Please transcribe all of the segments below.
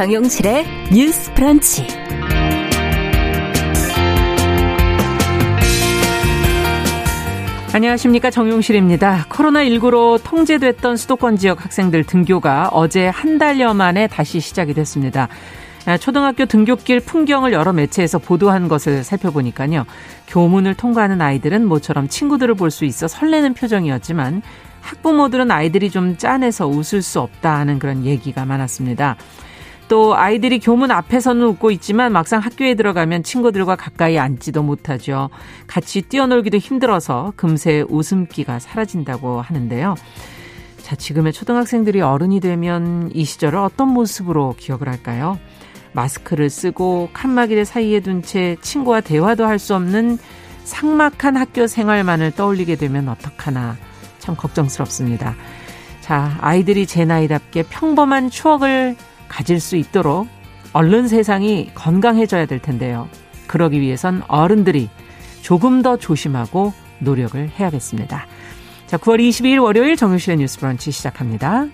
정용실의 뉴스 프런치. 안녕하십니까 정용실입니다. 코로나19로 통제됐던 수도권 지역 학생들 등교가 어제 한 달여 만에 다시 시작이 됐습니다. 아, 초등학교 등교길 풍경을 여러 매체에서 보도한 것을 살펴보니까요. 교문을 통과하는 아이들은 모처럼 친구들을 볼 수 있어 설레는 표정이었지만 학부모들은 아이들이 좀 짠해서 웃을 수 없다 하는 그런 얘기가 많았습니다. 또 아이들이 교문 앞에서는 웃고 있지만 막상 학교에 들어가면 친구들과 가까이 앉지도 못하죠. 같이 뛰어놀기도 힘들어서 금세 웃음기가 사라진다고 하는데요. 자, 지금의 초등학생들이 어른이 되면 이 시절을 어떤 모습으로 기억을 할까요? 마스크를 쓰고 칸막이를 사이에 둔 채 친구와 대화도 할 수 없는 상막한 학교 생활만을 떠올리게 되면 어떡하나 참 걱정스럽습니다. 자, 아이들이 제 나이답게 평범한 추억을 가질 수 있도록 얼른 세상이 건강해져야 될 텐데요. 그러기 위해선 어른들이 조금 더 조심하고 노력을 해야겠습니다. 자, 9월 22일 월요일 정유실의 뉴스 브런치 시작합니다.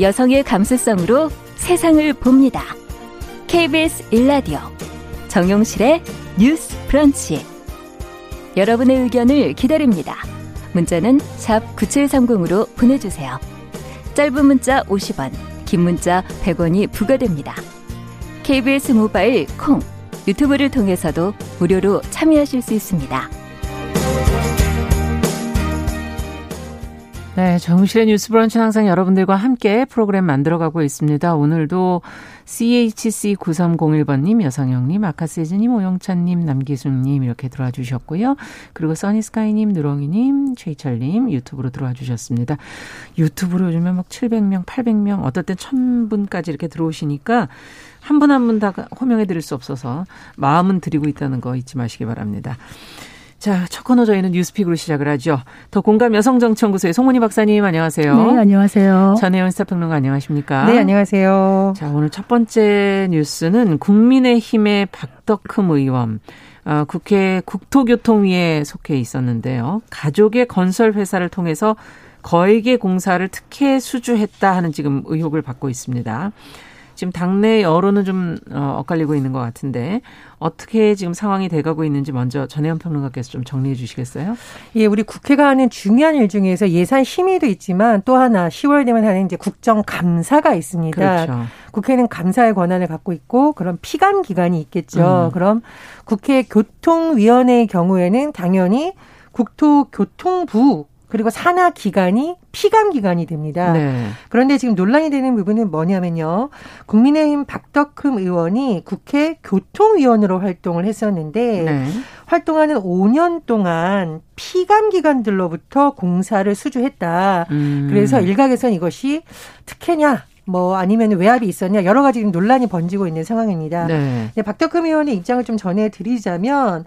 여성의 감수성으로 세상을 봅니다. KBS 일라디오 정용실의 뉴스 프런치. 여러분의 의견을 기다립니다. 문자는 9730으로 보내주세요. 짧은 문자 50원, 긴 문자 100원이 부과됩니다. KBS 모바일 콩, 유튜브를 통해서도 무료로 참여하실 수 있습니다. 네, 정실의 뉴스 브런치 항상 여러분들과 함께 프로그램 만들어가고 있습니다. 오늘도 CHC9301번님, 여성형님, 아카세즈님, 오영찬님, 남기순님 이렇게 들어와 주셨고요. 그리고 써니스카이님, 누렁이님, 최희철님 유튜브로 들어와 주셨습니다. 유튜브로 요즘에 막 700명, 800명, 어떨 땐 1000분까지 이렇게 들어오시니까 한 분 한 분 다 호명해 드릴 수 없어서 마음은 드리고 있다는 거 잊지 마시기 바랍니다. 자, 첫 코너 저희는 뉴스픽으로 시작을 하죠. 더 공감 여성정치연구소의 송문희 박사님 안녕하세요. 네, 안녕하세요. 전혜연 스타평론가 안녕하십니까? 네, 안녕하세요. 자, 오늘 첫 번째 뉴스는 국민의힘의 박덕흠 의원. 어, 국회 국토교통위에 속해 있었는데요. 가족의 건설 회사를 통해서 거액의 공사를 특혜 수주했다 하는 지금 의혹을 받고 있습니다. 지금 당내 여론은 좀 어, 엇갈리고 있는 것 같은데 어떻게 지금 상황이 돼가고 있는지 먼저 전혜연 평론가께서 좀 정리해 주시겠어요? 예, 우리 국회가 하는 중요한 일 중에서 예산 심의도 있지만 또 하나 10월 되면 하는 이제 국정 감사가 있습니다. 그렇죠. 국회는 감사의 권한을 갖고 있고 그런 피감 기관이 있겠죠. 음. 그럼 국회 교통위원회의 경우에는 당연히 국토교통부 그리고 산하 기관이 피감 기관이 됩니다. 네. 그런데 지금 논란이 되는 부분은 뭐냐면요. 국민의힘 박덕흠 의원이 국회 교통위원으로 활동을 했었는데 네. 활동하는 5년 동안 피감 기관들로부터 공사를 수주했다. 음. 그래서 일각에서는 이것이 특혜냐 뭐 아니면 외압이 있었냐 여러 가지 논란이 번지고 있는 상황입니다. 네. 박덕흠 의원의 입장을 좀 전해드리자면 어,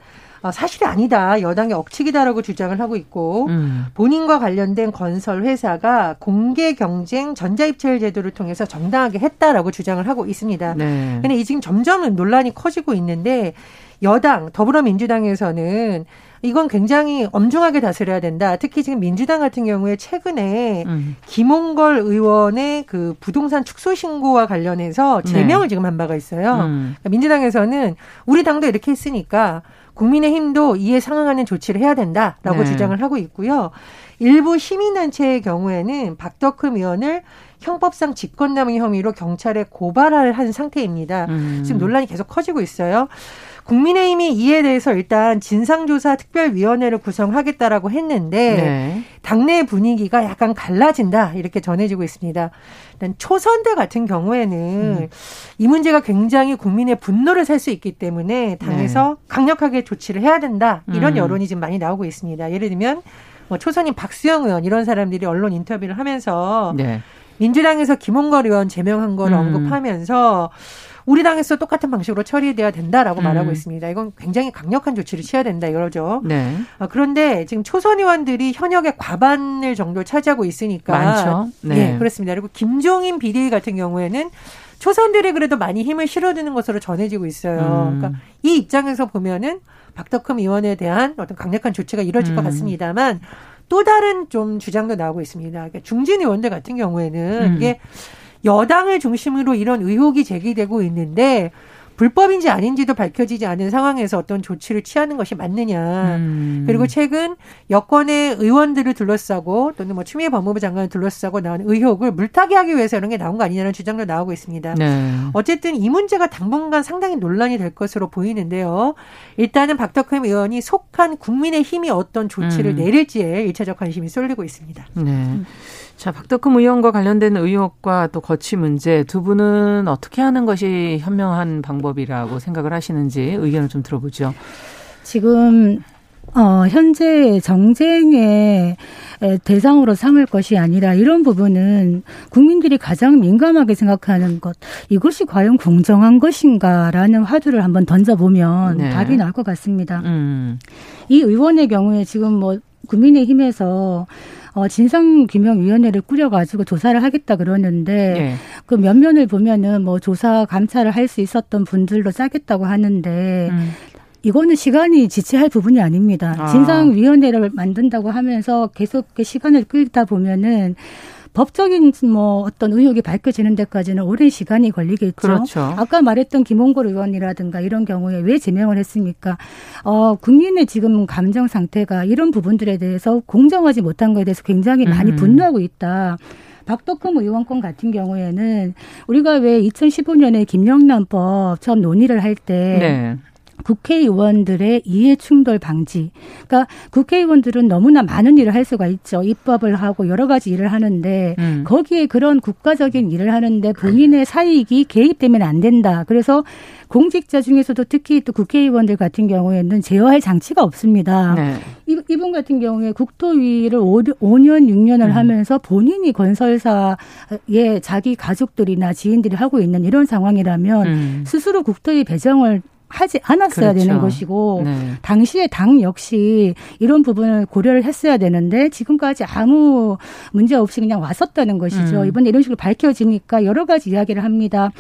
사실이 아니다. 여당의 억측이다라고 주장을 하고 있고 음. 본인과 관련된 건설 회사가 공개 경쟁 전자입찰 제도를 통해서 정당하게 했다라고 주장을 하고 있습니다. 네. 근데 이 지금 점점 논란이 커지고 있는데 여당 더불어민주당에서는 이건 굉장히 엄중하게 다스려야 된다. 특히 지금 민주당 같은 경우에 최근에 음. 김홍걸 의원의 그 부동산 축소 신고와 관련해서 제명을 네. 지금 한 바가 있어요. 음. 그러니까 민주당에서는 우리 당도 이렇게 했으니까 국민의힘도 이에 상응하는 조치를 해야 된다라고 네. 주장을 하고 있고요. 일부 시민단체의 경우에는 박덕흠 의원을 형법상 직권남용 혐의로 경찰에 고발을 한 상태입니다. 음. 지금 논란이 계속 커지고 있어요. 국민의힘이 이에 대해서 일단 진상조사 특별위원회를 구성하겠다라고 했는데 네. 당내 분위기가 약간 갈라진다 이렇게 전해지고 있습니다. 일단 초선대 같은 경우에는 음. 이 문제가 굉장히 국민의 분노를 살 수 있기 때문에 당에서 네. 강력하게 조치를 해야 된다 이런 음. 여론이 지금 많이 나오고 있습니다. 예를 들면 뭐 초선인 박수영 의원 이런 사람들이 언론 인터뷰를 하면서 네. 민주당에서 김홍걸 의원 제명한 걸 음. 언급하면서 우리 당에서 똑같은 방식으로 처리돼야 된다라고 음. 말하고 있습니다. 이건 굉장히 강력한 조치를 취해야 된다 이거죠. 네. 어, 그런데 지금 초선 의원들이 현역의 과반을 정도 차지하고 있으니까 많죠. 네. 네, 그렇습니다. 그리고 김종인 비대위 같은 경우에는 초선들이 그래도 많이 힘을 실어주는 것으로 전해지고 있어요. 음. 그러니까 이 입장에서 보면은 박덕흠 의원에 대한 어떤 강력한 조치가 이뤄질 음. 것 같습니다만 또 다른 좀 주장도 나오고 있습니다. 그러니까 중진 의원들 같은 경우에는 음. 이게 여당을 중심으로 이런 의혹이 제기되고 있는데 불법인지 아닌지도 밝혀지지 않은 상황에서 어떤 조치를 취하는 것이 맞느냐. 음. 그리고 최근 여권의 의원들을 둘러싸고 또는 뭐 추미애 법무부 장관을 둘러싸고 나온 의혹을 물타기 하기 위해서 이런 게 나온 거 아니냐는 주장도 나오고 있습니다. 네. 어쨌든 이 문제가 당분간 상당히 논란이 될 것으로 보이는데요. 일단은 박덕흠 의원이 속한 국민의 힘이 어떤 조치를 음. 내릴지에 일차적 관심이 쏠리고 있습니다. 네. 자, 박덕흠 의원과 관련된 의혹과 또 거취 문제 두 분은 어떻게 하는 것이 현명한 방법이라고 생각을 하시는지 의견을 좀 들어보죠. 지금 어, 현재 정쟁의 대상으로 삼을 것이 아니라 이런 부분은 국민들이 가장 민감하게 생각하는 것 이것이 과연 공정한 것인가라는 화두를 한번 던져보면 네. 답이 나올 것 같습니다. 음. 이 의원의 경우에 지금 뭐 국민의힘에서 어, 진상규명위원회를 꾸려가지고 조사를 하겠다 그러는데 네. 그 면면을 보면은 뭐 조사 감찰을 할 수 있었던 분들로 짜겠다고 하는데 음. 이거는 시간이 지체할 부분이 아닙니다. 아. 진상위원회를 만든다고 하면서 계속 그 시간을 끌다 보면은 법적인 뭐 어떤 의혹이 밝혀지는 데까지는 오랜 시간이 걸리겠죠. 그렇죠. 아까 말했던 김홍걸 의원이라든가 이런 경우에 왜 제명을 했습니까? 어, 국민의 지금 감정 상태가 이런 부분들에 대해서 공정하지 못한 것에 대해서 굉장히 많이 음. 분노하고 있다. 박덕흠 의원 권 같은 경우에는 우리가 왜 2015년에 김영란법 처음 논의를 할때 네. 국회의원들의 이해 충돌 방지. 그러니까 국회의원들은 너무나 많은 일을 할 수가 있죠. 입법을 하고 여러 가지 일을 하는데 음. 거기에 그런 국가적인 일을 하는데 본인의 사익이 개입되면 안 된다. 그래서 공직자 중에서도 특히 또 국회의원들 같은 경우에는 제어할 장치가 없습니다. 네. 이분 같은 경우에 국토위를 5, 년 6년을 음. 하면서 본인이 건설사에 자기 가족들이나 지인들이 하고 있는 이런 상황이라면 음. 스스로 국토위 배정을 하지 않았어야 그렇죠. 되는 것이고 네. 당시에 당 역시 이런 부분을 고려를 했어야 되는데 지금까지 아무 문제 없이 그냥 왔었다는 것이죠. 음. 이번에 이런 식으로 밝혀지니까 여러 가지 이야기를 합니다.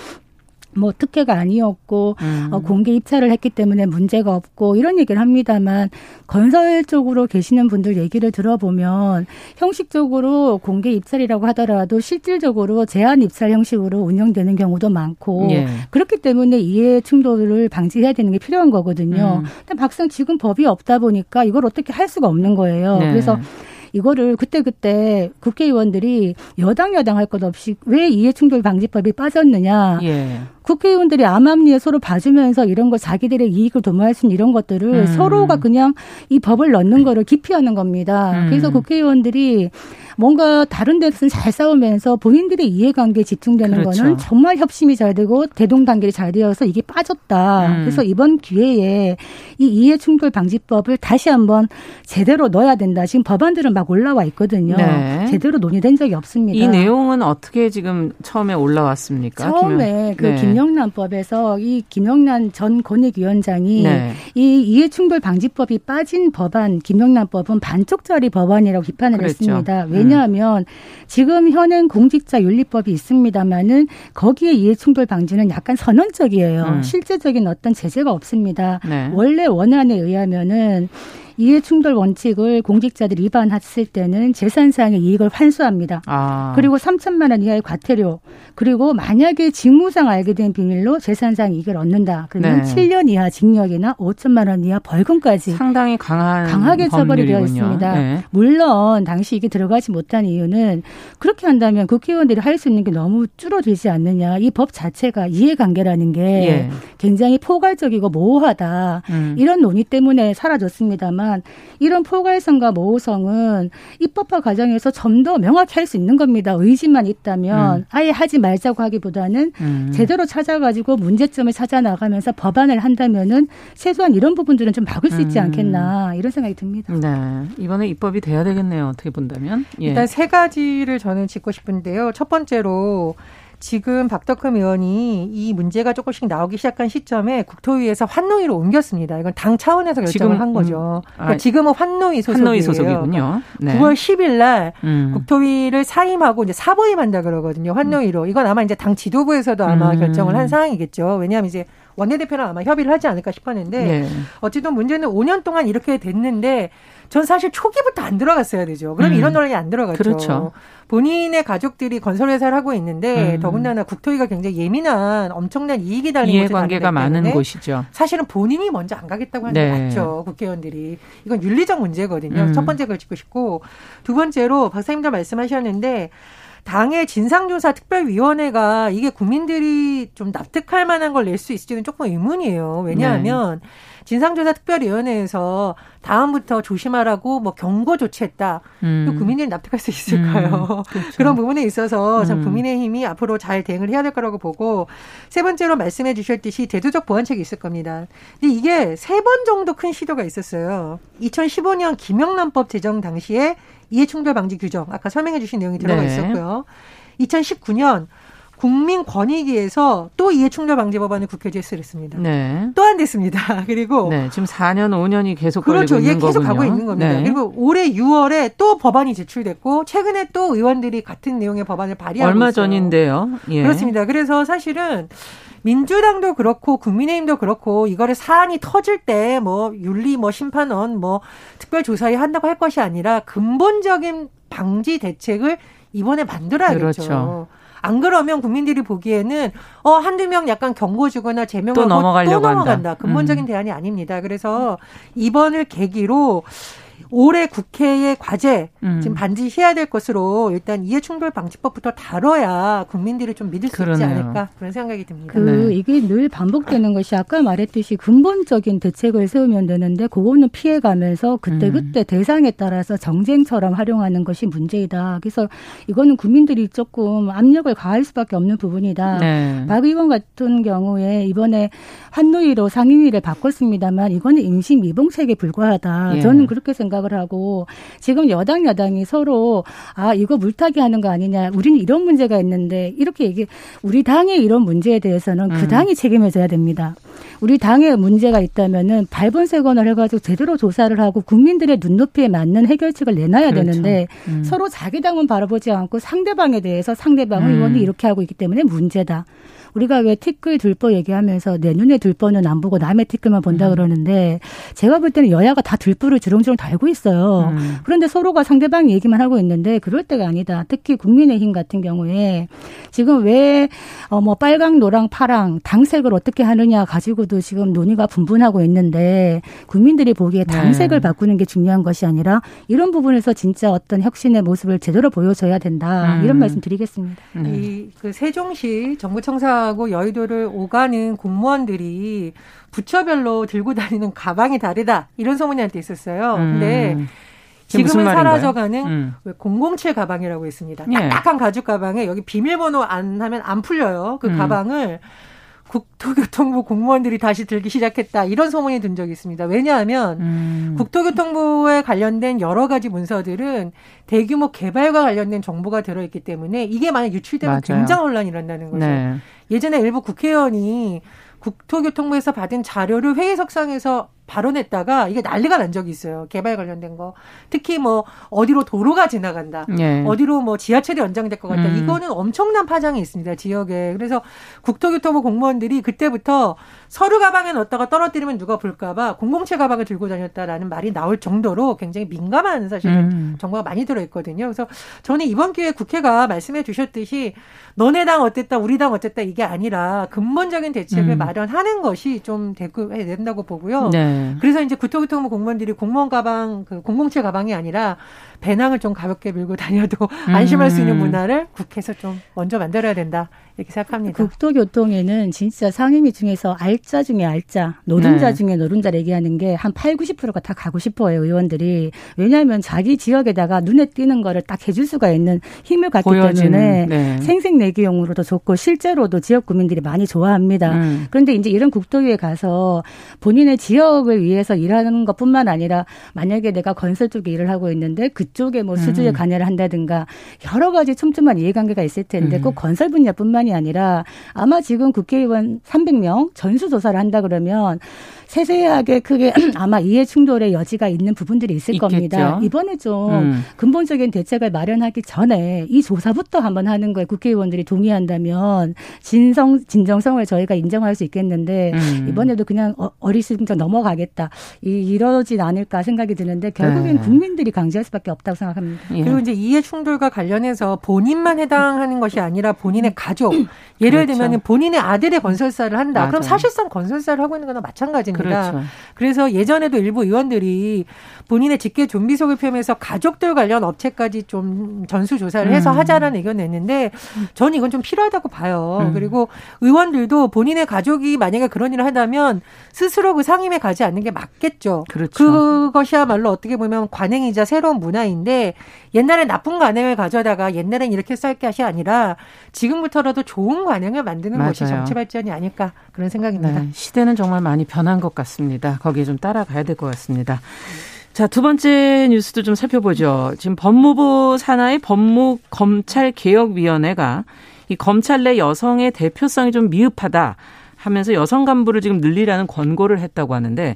뭐 특혜가 아니었고 음. 어, 공개 입찰을 했기 때문에 문제가 없고 이런 얘기를 합니다만 건설 쪽으로 계시는 분들 얘기를 들어보면 형식적으로 공개 입찰이라고 하더라도 실질적으로 제한 입찰 형식으로 운영되는 경우도 많고 예. 그렇기 때문에 이해 충돌을 방지해야 되는 게 필요한 거거든요. 음. 근데 막상 지금 법이 없다 보니까 이걸 어떻게 할 수가 없는 거예요. 네. 그래서 이거를 그때그때 국회의원들이 여당 여당 할 것 없이 왜 이해충돌 방지법이 빠졌느냐. 예. 국회의원들이 암암리에 서로 봐주면서 이런 거 자기들의 이익을 도모할 수 있는 이런 것들을 음. 서로가 그냥 이 법을 넣는 거를 기피하는 겁니다. 음. 그래서 국회의원들이 뭔가 다른 데서는 잘 싸우면서 본인들의 이해관계에 집중되는 그렇죠. 거는 정말 협심이 잘 되고 대동단결이 잘 되어서 이게 빠졌다. 음. 그래서 이번 기회에 이 이해 충돌 방지법을 다시 한번 제대로 넣어야 된다. 지금 법안들은 막 올라와 있거든요. 네. 제대로 논의된 적이 없습니다. 이 내용은 어떻게 지금 처음에 올라왔습니까? 처음에 김영... 그 네. 김영란법에서 이 김영란 전 권익위원장이 네. 이 이해충돌 방지법이 빠진 법안 김영란법은 반쪽짜리 법안이라고 비판을 그랬죠. 했습니다. 왜 왜냐하면 지금 현행 공직자 윤리법이 있습니다만은 거기에 이해충돌 방지는 약간 선언적이에요. 음. 실제적인 어떤 제재가 없습니다. 네. 원래 원안에 의하면은 이해충돌 원칙을 공직자들이 위반했을 때는 재산상의 이익을 환수합니다. 아. 그리고 3천만 원 이하의 과태료 그리고 만약에 직무상 알게 된 비밀로 재산상 이익을 얻는다. 그러면 네. 7년 이하 징역이나 5천만 원 이하 벌금까지 상당히 강한 강하게 처벌이 되어 있습니다. 네. 물론 당시 이게 들어가지 못한 이유는 그렇게 한다면 국회의원들이 할 수 있는 게 너무 줄어들지 않느냐. 이 법 자체가 이해관계라는 게 예. 굉장히 포괄적이고 모호하다. 음. 이런 논의 때문에 사라졌습니다만 이런 포괄성과 모호성은 입법화 과정에서 좀 더 명확히 할 수 있는 겁니다. 의지만 있다면 음. 아예 하지 말자고 하기보다는 음. 제대로 찾아가지고 문제점을 찾아 나가면서 법안을 한다면은 최소한 이런 부분들은 좀 막을 수 있지 음. 않겠나 이런 생각이 듭니다. 네. 이번에 입법이 돼야 되겠네요. 어떻게 본다면. 예. 일단 세 가지를 저는 짚고 싶은데요. 첫 번째로 지금 박덕흠 의원이 이 문제가 조금씩 나오기 시작한 시점에 국토위에서 환노위로 옮겼습니다. 이건 당 차원에서 결정을 지금, 한 거죠. 음, 그러니까 아, 지금은 환노위 소속이에요. 환노위 소속이군요. 네. 9월 10일 날 음. 국토위를 사임하고 이제 사보임한다 그러거든요. 환노위로. 이건 아마 이제 당 지도부에서도 아마 음. 결정을 한 사항이겠죠. 왜냐하면 이제 원내대표랑 아마 협의를 하지 않을까 싶었는데 네. 어쨌든 문제는 5년 동안 이렇게 됐는데 전 사실 초기부터 안 들어갔어야 되죠. 그럼 음. 이런 논란이 안 들어갔죠. 그렇죠. 본인의 가족들이 건설회사를 하고 있는데 음. 더군다나 국토위가 굉장히 예민한 엄청난 이익이 달린 이해관계가 많은 곳이죠. 사실은 본인이 먼저 안 가겠다고 하는 네. 게 맞죠. 국회의원들이 이건 윤리적 문제거든요. 음. 첫 번째 걸 짚고 싶고 두 번째로 박사님도 말씀하셨는데 당의 진상조사 특별위원회가 이게 국민들이 좀 납득할 만한 걸 낼 수 있을지는 조금 의문이에요. 왜냐하면 네. 진상조사 특별위원회에서 다음부터 조심하라고 뭐 경고 조치했다. 음. 국민들이 납득할 수 있을까요? 음. 그렇죠. 그런 부분에 있어서 참 음. 국민의힘이 앞으로 잘 대응을 해야 될 거라고 보고 세 번째로 말씀해 주셨듯이 대두적 보완책이 있을 겁니다. 근데 이게 세 번 정도 큰 시도가 있었어요. 2015년 김영란법 제정 당시에 이해충돌 방지 규정 아까 설명해 주신 내용이 들어가 네. 있었고요. 2019년 국민권익위에서 또 이해충돌 방지 법안을 국회에 제출했습니다. 네. 또 안 됐습니다. 그리고 네, 지금 4년 5년이 계속 그렇죠. 있는 계속 가고 있는 겁니다. 네. 그리고 올해 6월에 또 법안이 제출됐고 최근에 또 의원들이 같은 내용의 법안을 발의하고 얼마 있어요. 전인데요. 예. 그렇습니다. 그래서 사실은 민주당도 그렇고 국민의힘도 그렇고 이거를 사안이 터질 때 뭐 윤리 뭐 심판원 뭐 특별조사위 한다고 할 것이 아니라 근본적인 방지 대책을 이번에 만들어야겠죠. 그렇죠. 안 그러면 국민들이 보기에는 어 한두 명 약간 경고 주거나 제명하고 또, 넘어가려고 또 넘어간다. 한다. 근본적인 음. 대안이 아닙니다. 그래서 이번을 계기로 올해 국회의 과제 음. 지금 반드시 해야 될 것으로 일단 이해충돌 방지법부터 다뤄야 국민들이 좀 믿을 수 그러네요. 있지 않을까 그런 생각이 듭니다. 그 네. 이게 늘 반복되는 것이 아까 말했듯이 근본적인 대책을 세우면 되는데 그거는 피해가면서 그때 음. 그때 대상에 따라서 정쟁처럼 활용하는 것이 문제이다. 그래서 이거는 국민들이 조금 압력을 가할 수밖에 없는 부분이다. 네. 박 의원 같은 경우에 이번에 환노위로 상임위를 바꿨습니다만 이거는 임시 미봉책에 불과하다. 예. 저는 그렇게 생각. 생각을 하고 지금 여당 여당이 서로 아 이거 물타기 하는 거 아니냐 우리는 이런 문제가 있는데 이렇게 얘기 우리 당의 이런 문제에 대해서는 그 음. 그 당이 책임을 져야 됩니다. 우리 당에 문제가 있다면은 발본색원을 해가지고 제대로 조사를 하고 국민들의 눈높이에 맞는 해결책을 내놔야 그렇죠. 되는데 음. 서로 자기 당은 바라보지 않고 상대방에 대해서 상대방은 음. 의원이 이렇게 하고 있기 때문에 문제다. 우리가 왜 티끌 들보 얘기하면서 내 눈에 들보는 안 보고 남의 티끌만 본다 음. 그러는데 제가 볼 때는 여야가 다 들보를 주렁주렁 달고 있어요. 음. 그런데 서로가 상대방 얘기만 하고 있는데 그럴 때가 아니다. 특히 국민의힘 같은 경우에 지금 왜어뭐 빨강, 노랑, 파랑 당색을 어떻게 하느냐 가지고도 지금 논의가 분분하고 있는데 국민들이 보기에 네. 당색을 네. 바꾸는 게 중요한 것이 아니라 이런 부분에서 진짜 어떤 혁신의 모습을 제대로 보여줘야 된다. 음. 이런 말씀 드리겠습니다. 네. 이그 세종시 정부청사 서울하고 여의도를 오가는 공무원들이 부처별로 들고 다니는 가방이 다르다 이런 소문이 할때 있었어요. 음. 근데 지금은 사라져가는 음. 007 가방이라고 있습니다. 예. 딱딱한 가죽 가방에 여기 비밀번호 안 하면 안 풀려요. 그 음. 가방을 국토교통부 공무원들이 다시 들기 시작했다 이런 소문이 든 적이 있습니다. 왜냐하면 음. 국토교통부에 관련된 여러 가지 문서들은 대규모 개발과 관련된 정보가 들어있기 때문에 이게 만약 유출되면 맞아요. 굉장히 혼란이 일어나는 거죠. 네. 예전에 일부 국회의원이 국토교통부에서 받은 자료를 회의석상에서 발언했다가 이게 난리가 난 적이 있어요. 개발 관련된 거. 특히 뭐 어디로 도로가 지나간다. 예. 어디로 뭐 지하철이 연장될 것 같다. 음. 이거는 엄청난 파장이 있습니다. 지역에. 그래서 국토교통부 공무원들이 그때부터 서류 가방에 넣었다가 떨어뜨리면 누가 볼까봐 007 가방을 들고 다녔다라는 말이 나올 정도로 굉장히 민감한 사실 음. 정보가 많이 들어있거든요. 그래서 저는 이번 기회에 국회가 말씀해 주셨듯이 너네 당 어땠다, 우리 당 어땠다 이게 아니라 근본적인 대책을 음. 마련하는 것이 좀 되고야 된다고 보고요. 네. 그래서 이제 국토교통부 공무원들이 공무원 가방, 그007 가방이 아니라 배낭을 좀 가볍게 밀고 다녀도 안심할 수 있는 음. 문화를 국회에서 좀 먼저 만들어야 된다. 이렇게 생각합니다. 국토교통에는 진짜 상임위 중에서 알짜 중에 알짜, 노른자 네. 중에 노른자 얘기하는 게 한 8, 90%가 다 가고 싶어요, 의원들이. 왜냐하면 자기 지역에다가 눈에 띄는 거를 딱 해줄 수가 있는 힘을 갖기 보여지는, 때문에 네. 생색내기용으로도 좋고 실제로도 지역 구민들이 많이 좋아합니다. 음. 그런데 이제 이런 국토위에 가서 본인의 지역을 위해서 일하는 것 뿐만 아니라 만약에 내가 건설 쪽에 일을 하고 있는데 그쪽에 뭐 수주에 음. 관여를 한다든가 여러 가지 촘촘한 이해관계가 있을 텐데 음. 꼭 건설 분야뿐만 아니라 아마 지금 국회의원 300명 전수 조사를 한다 그러면 세세하게 크게 아마 이해 충돌의 여지가 있는 부분들이 있을 있겠죠. 겁니다. 이번에 좀 음. 근본적인 대책을 마련하기 전에 이 조사부터 한번 하는 거에 국회의원들이 동의한다면 진성 진정성을 저희가 인정할 수 있겠는데 음. 이번에도 그냥 어, 어리숙적 넘어가겠다 이, 이러진 않을까 생각이 드는데 결국엔 네. 국민들이 강제할 수밖에 없다고 생각합니다. 예. 그리고 이제 이해 충돌과 관련해서 본인만 해당하는 것이 아니라 본인의 가족 예를 그렇죠. 들면 본인의 아들의 건설사를 한다. 맞아요. 그럼 사실상 건설사를 하고 있는 거나 마찬가지입니다. 그렇죠. 그래서 예전에도 일부 의원들이 본인의 직계 좀비 속을 표현해서 가족들 관련 업체까지 좀 전수 조사를 해서 음. 하자라는 의견을 냈는데 저는 이건 좀 필요하다고 봐요. 음. 그리고 의원들도 본인의 가족이 만약에 그런 일을 한다면 스스로 그 상임에 가지 않는 게 맞겠죠. 그렇죠. 그것이야말로 어떻게 보면 관행이자 새로운 문화인데 옛날에 나쁜 관행을 가져다가 옛날엔 이렇게 쌀 것이 아니라 지금부터라도 좋은 관행을 만드는 맞아요. 것이 정치 발전이 아닐까 그런 생각입니다. 네, 시대는 정말 많이 변한 것 같습니다. 거기에 좀 따라가야 될 것 같습니다. 자, 두 번째 뉴스도 좀 살펴보죠. 지금 법무부 산하의 법무검찰개혁위원회가 이 검찰 내 여성의 대표성이 좀 미흡하다 하면서 여성 간부를 지금 늘리라는 권고를 했다고 하는데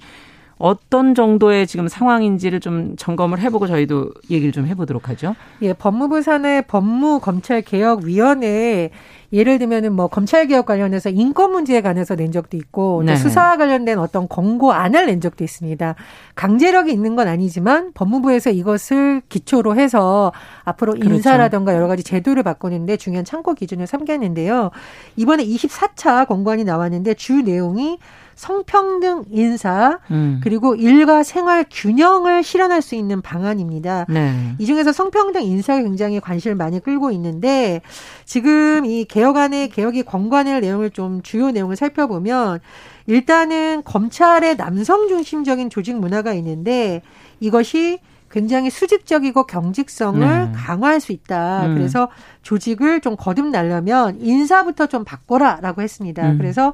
어떤 정도의 지금 상황인지를 좀 점검을 해보고 저희도 얘기를 좀 해보도록 하죠. 예, 법무부 산의 법무검찰개혁위원회 예를 들면은 뭐 검찰 개혁 관련해서 인권 문제에 관해서 낸 적도 있고 네. 수사와 관련된 어떤 권고 안을 낸 적도 있습니다. 강제력이 있는 건 아니지만 법무부에서 이것을 기초로 해서 앞으로 그렇죠. 인사라든가 여러 가지 제도를 바꾸는데 중요한 참고 기준을 삼겠는데요. 이번에 24차 권고안이 나왔는데 주 내용이 성평등 인사 음. 그리고 일과 생활 균형을 실현할 수 있는 방안입니다. 네. 이 중에서 성평등 인사가 굉장히 관심을 많이 끌고 있는데 지금 이 개혁안의 개혁이 권고안의 내용을 좀 주요 내용을 살펴보면 일단은 검찰의 남성 중심적인 조직 문화가 있는데 이것이 굉장히 수직적이고 경직성을 네. 강화할 수 있다. 음. 그래서 조직을 좀 거듭나려면 인사부터 좀 바꿔라라고 했습니다. 음. 그래서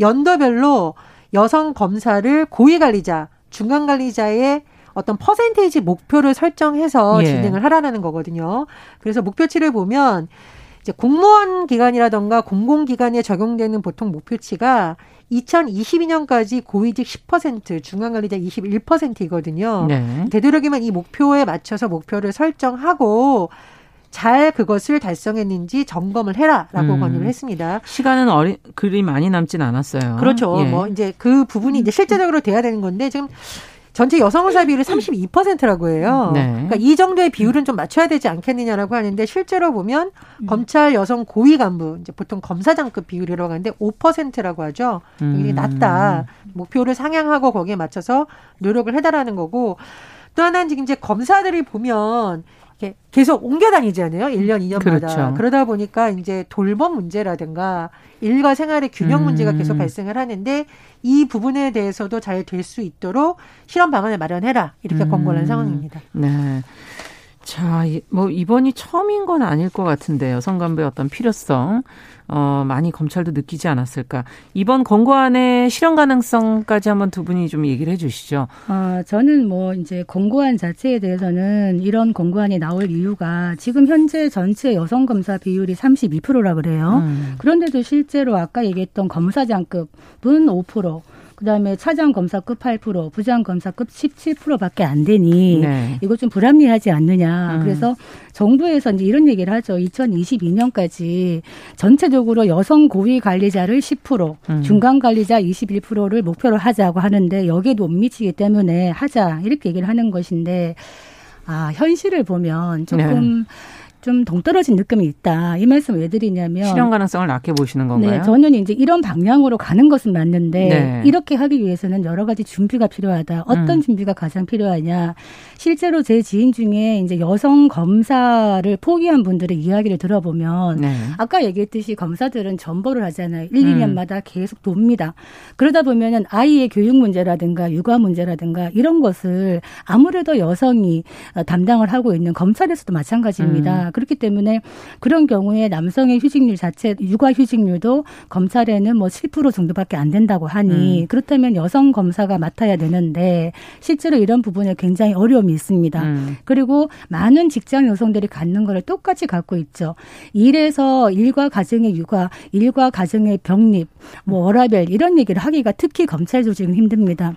연도별로 여성 검사를 고위 관리자, 중간 관리자의 어떤 퍼센테이지 목표를 설정해서 예. 진행을 하라는 거거든요. 그래서 목표치를 보면 이제 공무원 기관이라던가 공공기관에 적용되는 보통 목표치가 2022년까지 고위직 10%, 중간관리자 21%이거든요. 네. 되도록이면 이 목표에 맞춰서 목표를 설정하고 잘 그것을 달성했는지 점검을 해라라고 음. 권유를 했습니다. 시간은 어리, 그리 많이 남진 않았어요. 그렇죠. 예. 뭐 이제 그 부분이 이제 실제적으로 돼야 되는 건데 지금 전체 여성 의사 비율이 32%라고 해요. 네. 그러니까 이 정도의 비율은 좀 맞춰야 되지 않겠느냐라고 하는데 실제로 보면 음. 검찰 여성 고위 간부 이제 보통 검사장급 비율이라고 하는데 5%라고 하죠. 굉장히 음. 낮다. 목표를 상향하고 거기에 맞춰서 노력을 해달라는 거고 또 하나는 지금 이제 검사들이 보면 이렇게 계속 옮겨 다니잖아요. 1년, 2년마다. 그렇죠. 그러다 보니까 이제 돌봄 문제라든가 일과 생활의 균형 문제가 계속 음. 발생을 하는데 이 부분에 대해서도 잘 될 수 있도록 실험 방안을 마련해라. 이렇게 음. 권고를 한 상황입니다. 네. 자, 뭐 이번이 처음인 건 아닐 것 같은데 여성 간부의 어떤 필요성 어, 많이 검찰도 느끼지 않았을까. 이번 권고안의 실현 가능성까지 한번 두 분이 좀 얘기를 해 주시죠. 아, 저는 뭐 이제 권고안 자체에 대해서는 이런 권고안이 나올 이유가 지금 현재 전체 여성 검사 비율이 32%라 그래요. 음. 그런데도 실제로 아까 얘기했던 검사장급은 5%, 그다음에 차장 검사급 8%, 부장 검사급 17%밖에 안 되니 네. 이거 좀 불합리하지 않느냐. 음. 그래서 정부에서 이제 이런 얘기를 하죠. 2022년까지 전체적으로 여성 고위 관리자를 10%, 음. 중간 관리자 21%를 목표로 하자고 하는데 여기에도 못 미치기 때문에 하자 이렇게 얘기를 하는 것인데 아 현실을 보면 조금 네. 좀 동떨어진 느낌이 있다. 이 말씀 왜 드리냐면 실현 가능성을 낮게 보시는 건가요? 네, 저는 이제 이런 방향으로 가는 것은 맞는데 네. 이렇게 하기 위해서는 여러 가지 준비가 필요하다. 어떤 음. 준비가 가장 필요하냐? 실제로 제 지인 중에 이제 여성 검사를 포기한 분들의 이야기를 들어보면 네. 아까 얘기했듯이 검사들은 전보를 하잖아요. 1, 2년마다 음. 계속 돕니다. 그러다 보면은 아이의 교육 문제라든가 육아 문제라든가 이런 것을 아무래도 여성이 담당을 하고 있는 검찰에서도 마찬가지입니다. 음. 그렇기 때문에 그런 경우에 남성의 휴직률 자체 육아 휴직률도 검찰에는 뭐 7% 정도밖에 안 된다고 하니 음. 그렇다면 여성 검사가 맡아야 되는데 실제로 이런 부분에 굉장히 어려움이 있습니다. 음. 그리고 많은 직장 여성들이 갖는 거를 똑같이 갖고 있죠. 일에서 일과 가정의 육아, 일과 가정의 병립, 뭐 워라벨 이런 얘기를 하기가 특히 검찰 조직은 힘듭니다.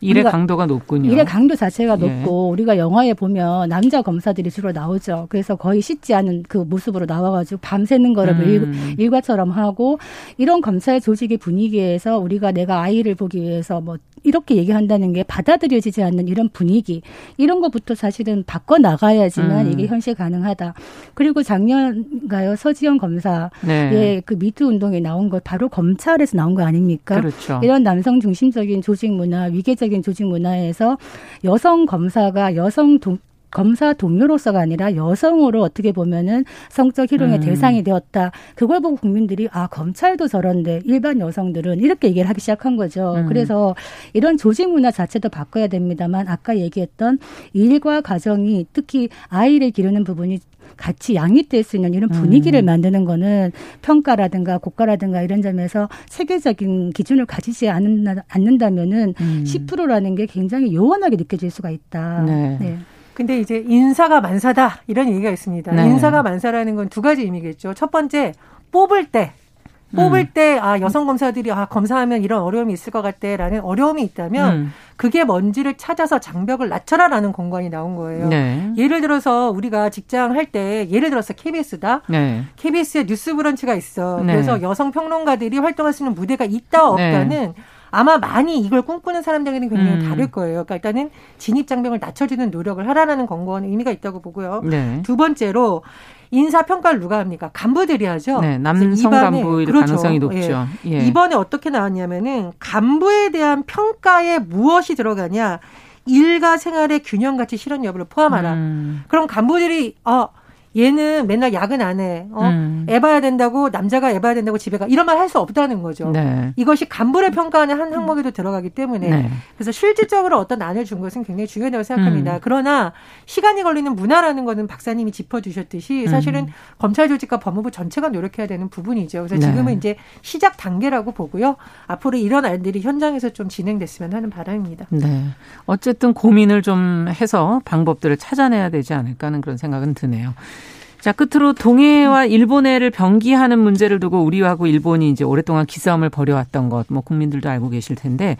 일의 강도가 높군요. 일의 강도 자체가 예. 높고 우리가 영화에 보면 남자 검사들이 주로 나오죠. 그래서 거의 씻지 않은 그 모습으로 나와가지고 밤새는 거를 음. 일, 과처럼 하고 이런 검찰 조직의 분위기에서 우리가 내가 아이를 보기 위해서 뭐 이렇게 얘기한다는 게 받아들여지지 않는 이런 분위기 이런 것부터 사실은 바꿔 나가야지만 음. 이게 현실 가능하다. 그리고 작년가요 서지영 검사의 네. 그 미투 운동에 나온 것 바로 검찰에서 나온 거 아닙니까? 그렇죠. 이런 남성 중심적인 조직 문화, 위계적 인 조직 문화에서 여성 검사가 여성 동, 검사 동료로서가 아니라 여성으로 어떻게 보면은 성적 희롱의 음. 대상이 되었다. 그걸 보고 국민들이 아 검찰도 저런데 일반 여성들은 이렇게 얘기를 하기 시작한 거죠. 음. 그래서 이런 조직 문화 자체도 바꿔야 됩니다만 아까 얘기했던 일과 가정이 특히 아이를 기르는 부분이 같이 양립될 수 있는 이런 분위기를 음. 만드는 거는 평가라든가 고가라든가 이런 점에서 세계적인 기준을 가지지 않는다, 않는다면은 음. 10%라는 게 굉장히 요원하게 느껴질 수가 있다. 네. 네. 근데 이제 인사가 만사다 이런 얘기가 있습니다. 네. 인사가 만사라는 건 두 가지 의미겠죠. 첫 번째 뽑을 때 뽑을 음. 때, 아, 여성 검사들이, 아, 검사하면 이런 어려움이 있을 것 같대라는 어려움이 있다면, 음. 그게 뭔지를 찾아서 장벽을 낮춰라라는 공간이 나온 거예요. 네. 예를 들어서 우리가 직장 할 때, 예를 들어서 KBS다. 네. KBS에 뉴스 브런치가 있어. 네. 그래서 여성 평론가들이 활동할 수 있는 무대가 있다, 없다는 네. 아마 많이 이걸 꿈꾸는 사람들에게는 굉장히 음. 다를 거예요. 그러니까 일단은 진입 장벽을 낮춰주는 노력을 하라는 권고는 의미가 있다고 보고요. 네. 두 번째로 인사 평가를 누가 합니까? 간부들이 하죠. 네, 남성 간부일 그렇죠. 가능성이 높죠. 예. 예. 이번에 어떻게 나왔냐면은 간부에 대한 평가에 무엇이 들어가냐? 일과 생활의 균형 같이 실현 여부를 포함하라. 음. 그럼 간부들이 어 얘는 맨날 야근 안 해. 어? 음. 애 봐야 된다고 남자가 애 봐야 된다고 집에 가. 이런 말 할 수 없다는 거죠. 네. 이것이 간부를 평가하는 한 항목에도 들어가기 때문에 네. 그래서 실질적으로 어떤 안을 준 것은 굉장히 중요하다고 생각합니다. 음. 그러나 시간이 걸리는 문화라는 거는 박사님이 짚어주셨듯이 사실은 음. 검찰 조직과 법무부 전체가 노력해야 되는 부분이죠. 그래서 네. 지금은 이제 시작 단계라고 보고요. 앞으로 이런 안들이 현장에서 좀 진행됐으면 하는 바람입니다. 네. 어쨌든 고민을 좀 해서 방법들을 찾아내야 되지 않을까 하는 그런 생각은 드네요. 자, 끝으로 동해와 일본해를 병기하는 문제를 두고 우리하고 일본이 이제 오랫동안 기싸움을 벌여왔던 것, 뭐 국민들도 알고 계실 텐데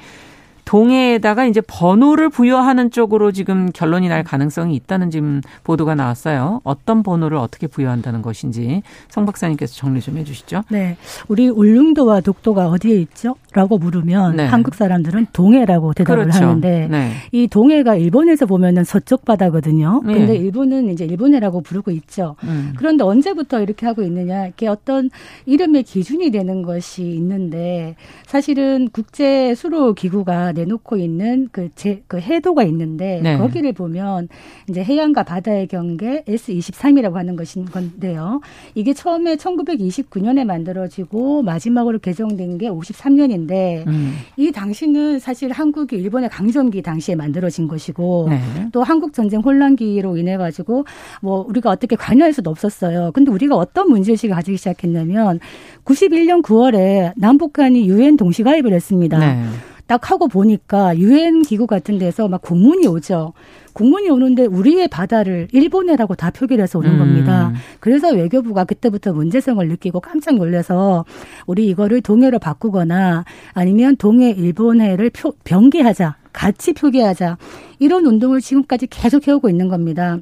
동해에다가 이제 번호를 부여하는 쪽으로 지금 결론이 날 가능성이 있다는 지금 보도가 나왔어요. 어떤 번호를 어떻게 부여한다는 것인지 성 박사님께서 정리 좀 해주시죠. 네, 우리 울릉도와 독도가 어디에 있죠? 라고 물으면 네. 한국 사람들은 동해라고 대답을 그렇죠. 하는데 네. 이 동해가 일본에서 보면은 서쪽 바다거든요. 네. 근데 일본은 이제 일본해라고 부르고 있죠. 음. 그런데 언제부터 이렇게 하고 있느냐? 이게 어떤 이름의 기준이 되는 것이 있는데 사실은 국제 수로 기구가 내놓고 있는 그, 제, 그 해도가 있는데 네. 거기를 보면 이제 해양과 바다의 경계 S23이라고 하는 것인 건데요. 이게 처음에 1929년에 만들어지고 마지막으로 개정된 게 53년인데 음. 이 당시는 사실 한국이 일본의 강점기 당시에 만들어진 것이고 네. 또 한국 전쟁 혼란기로 인해 가지고 뭐 우리가 어떻게 관여할 수도 없었어요. 근데 우리가 어떤 문제의식을 가지기 시작했냐면 91년 9월에 남북한이 유엔 동시가입을 했습니다. 네. 딱 하고 보니까 유엔 기구 같은 데서 막 공문이 오죠. 공문이 오는데 우리의 바다를 일본해라고 다 표기를 해서 오는 음. 겁니다. 그래서 외교부가 그때부터 문제성을 느끼고 깜짝 놀라서 우리 이거를 동해로 바꾸거나 아니면 동해 일본해를 표, 병기하자. 같이 표기하자. 이런 운동을 지금까지 계속 해오고 있는 겁니다.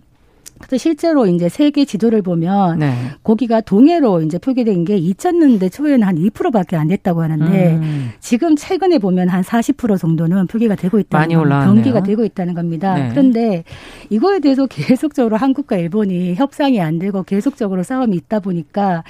그래서 실제로 이제 세계 지도를 보면 네. 거기가 동해로 이제 표기된 게 2000년대 초에는 한 2%밖에 안 됐다고 하는데 음. 지금 최근에 보면 한 40% 정도는 표기가 되고 있다는 많이 경기가 되고 있다는 겁니다. 네. 그런데 이거에 대해서 계속적으로 한국과 일본이 협상이 안 되고 계속적으로 싸움이 있다 보니까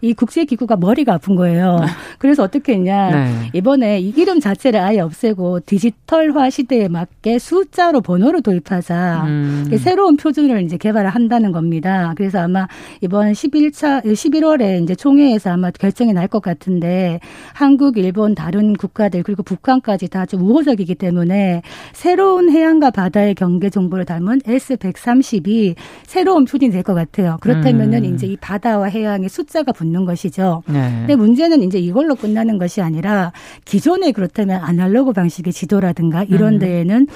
이 국제 기구가 머리가 아픈 거예요. 네. 그래서 어떻게 했냐 네. 이번에 이 이름 자체를 아예 없애고 디지털화 시대에 맞게 숫자로 번호를 도입하자 음. 새로운 표준을 이제 개발 생각을 한다는 겁니다. 그래서 아마 이번 11차 11월에 이제 총회에서 아마 결정이 날 것 같은데 한국, 일본, 다른 국가들 그리고 북한까지 다 좀 우호적이기 때문에 새로운 해안과 바다의 경계 정보를 담은 S130이 새로운 표준이 될 것 같아요. 그렇다면은 음. 이제 이 바다와 해양의 숫자가 붙는 것이죠. 네. 근데 문제는 이제 이걸로 끝나는 것이 아니라 기존에 그렇다면 아날로그 방식의 지도라든가 이런 음. 데에는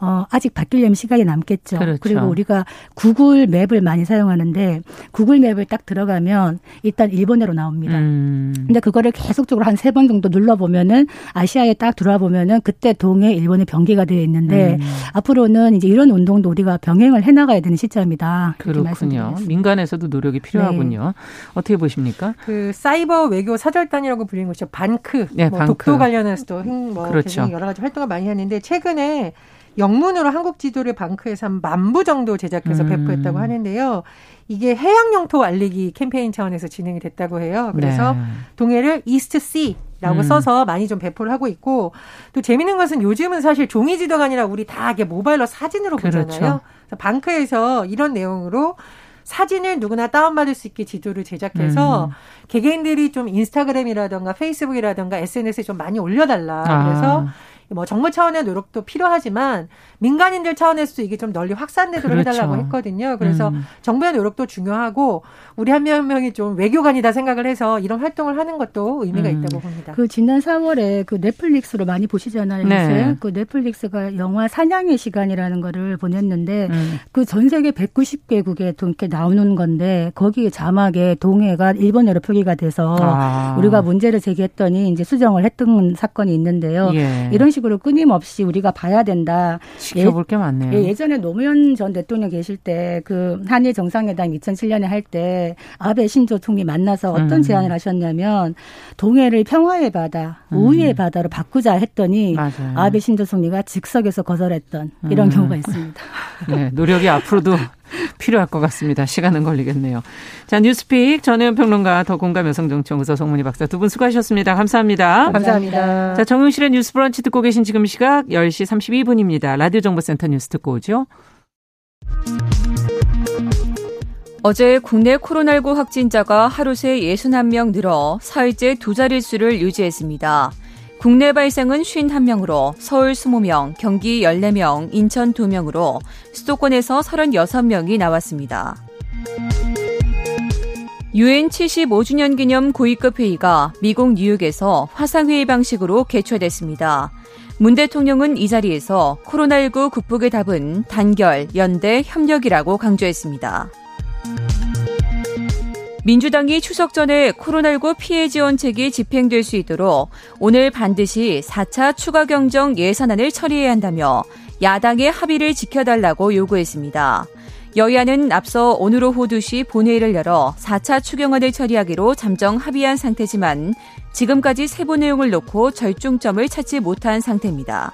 어, 아직 바뀌려면 시간이 남겠죠. 그렇죠. 그리고 우리가 구글 맵을 많이 사용하는데 구글 맵을 딱 들어가면 일단 일본어로 나옵니다. 음. 근데 그거를 계속적으로 한 세 번 정도 눌러 보면은 아시아에 딱 들어와 보면은 그때 동해 일본의 병기가 되어 있는데 음. 앞으로는 이제 이런 운동도 우리가 병행을 해 나가야 되는 시점이다. 그렇군요. 민간에서도 노력이 필요하군요. 네. 어떻게 보십니까? 그 사이버 외교 사절단이라고 불리는 것이죠. 반크. 네, 뭐 반크. 독도 관련해서도 뭐 그렇죠. 여러 가지 활동을 많이 하는데 최근에 영문으로 한국 지도를 방크에서 한 만 부 정도 제작해서 음. 배포했다고 하는데요. 이게 해양 영토 알리기 캠페인 차원에서 진행이 됐다고 해요. 그래서 네. 동해를 이스트 씨 라고 음. 써서 많이 좀 배포를 하고 있고 또 재밌는 것은 요즘은 사실 종이 지도가 아니라 우리 다 이게 모바일로 사진으로 그렇죠. 보잖아요. 방크에서 이런 내용으로 사진을 누구나 다운받을 수 있게 지도를 제작해서 음. 개개인들이 좀 인스타그램이라던가 페이스북이라던가 SNS에 좀 많이 올려달라. 아. 그래서 뭐 정부 차원의 노력도 필요하지만 민간인들 차원에서도 이게 좀 널리 확산되도록 그렇죠. 해달라고 했거든요. 그래서 음. 정부의 노력도 중요하고 우리 한 명 한 명이 좀 외교관이다 생각을 해서 이런 활동을 하는 것도 의미가 음. 있다고 봅니다. 그 지난 4월에 그 넷플릭스로 많이 보시잖아요. 네. 그 넷플릭스가 영화 사냥의 시간이라는 거를 보냈는데 음. 그전 세계 190개국에 이렇게 나오는 건데 거기에 자막에 동해가 일본어로 표기가 돼서 아. 우리가 문제를 제기했더니 이제 수정을 했던 사건이 있는데요. 예. 이런 식 으로 끊임없이 우리가 봐야 된다. 지켜볼 게 많네요. 예, 예전에 노무현 전 대통령 계실 때 그 한일 정상회담 2007년에 할 때 아베 신조 총리 만나서 어떤 음. 제안을 하셨냐면 동해를 평화의 바다, 음. 우위의 바다로 바꾸자 했더니 맞아요. 아베 신조 총리가 즉석에서 거절했던 이런 음. 경우가 있습니다. 네, 노력이 앞으로도 필요할 것 같습니다. 시간은 걸리겠네요. 자, 뉴스픽 전혜연 평론가 더 공감 여성정치연구소 송문희 박사 두 분 수고하셨습니다. 감사합니다. 감사합니다. 자, 정용실의 뉴스 브런치 듣고 계신 지금 시각 10시 32분입니다. 라디오 정보센터 뉴스 듣고 오죠. 어제 국내 코로나19 확진자가 하루 새 61명 늘어 사흘째 두 자릿수를 유지했습니다. 국내 발생은 51명으로 서울 20명, 경기 14명, 인천 2명으로 수도권에서 36명이 나왔습니다. 유엔 75주년 기념 고위급 회의가 미국 뉴욕에서 화상회의 방식으로 개최됐습니다. 문 대통령은 이 자리에서 코로나19 극복의 답은 단결, 연대, 협력이라고 강조했습니다. 민주당이 추석 전에 코로나19 피해 지원책이 집행될 수 있도록 오늘 반드시 4차 추가 경정 예산안을 처리해야 한다며 야당의 합의를 지켜달라고 요구했습니다. 여야는 앞서 오늘 오후 2시 본회의를 열어 4차 추경안을 처리하기로 잠정 합의한 상태지만 지금까지 세부 내용을 놓고 절중점을 찾지 못한 상태입니다.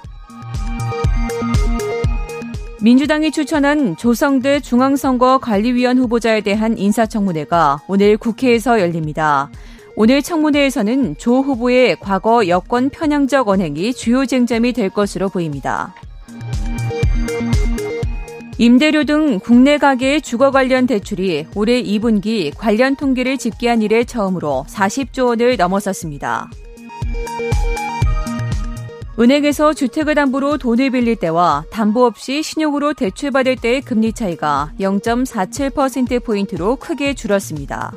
민주당이 추천한 조성대 중앙선거관리위원 후보자에 대한 인사청문회가 오늘 국회에서 열립니다. 오늘 청문회에서는 조 후보의 과거 여권 편향적 언행이 주요 쟁점이 될 것으로 보입니다. 임대료 등 국내 가계의 주거 관련 대출이 올해 2분기 관련 통계를 집계한 이래 처음으로 40조 원을 넘어섰습니다. 은행에서 주택을 담보로 돈을 빌릴 때와 담보 없이 신용으로 대출받을 때의 금리 차이가 0.47%포인트로 크게 줄었습니다.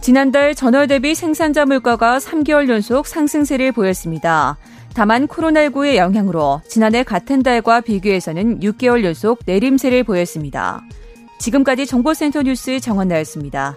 지난달 전월 대비 생산자 물가가 3개월 연속 상승세를 보였습니다. 다만 코로나19의 영향으로 지난해 같은 달과 비교해서는 6개월 연속 내림세를 보였습니다. 지금까지 정보센터 뉴스 정원나였습니다.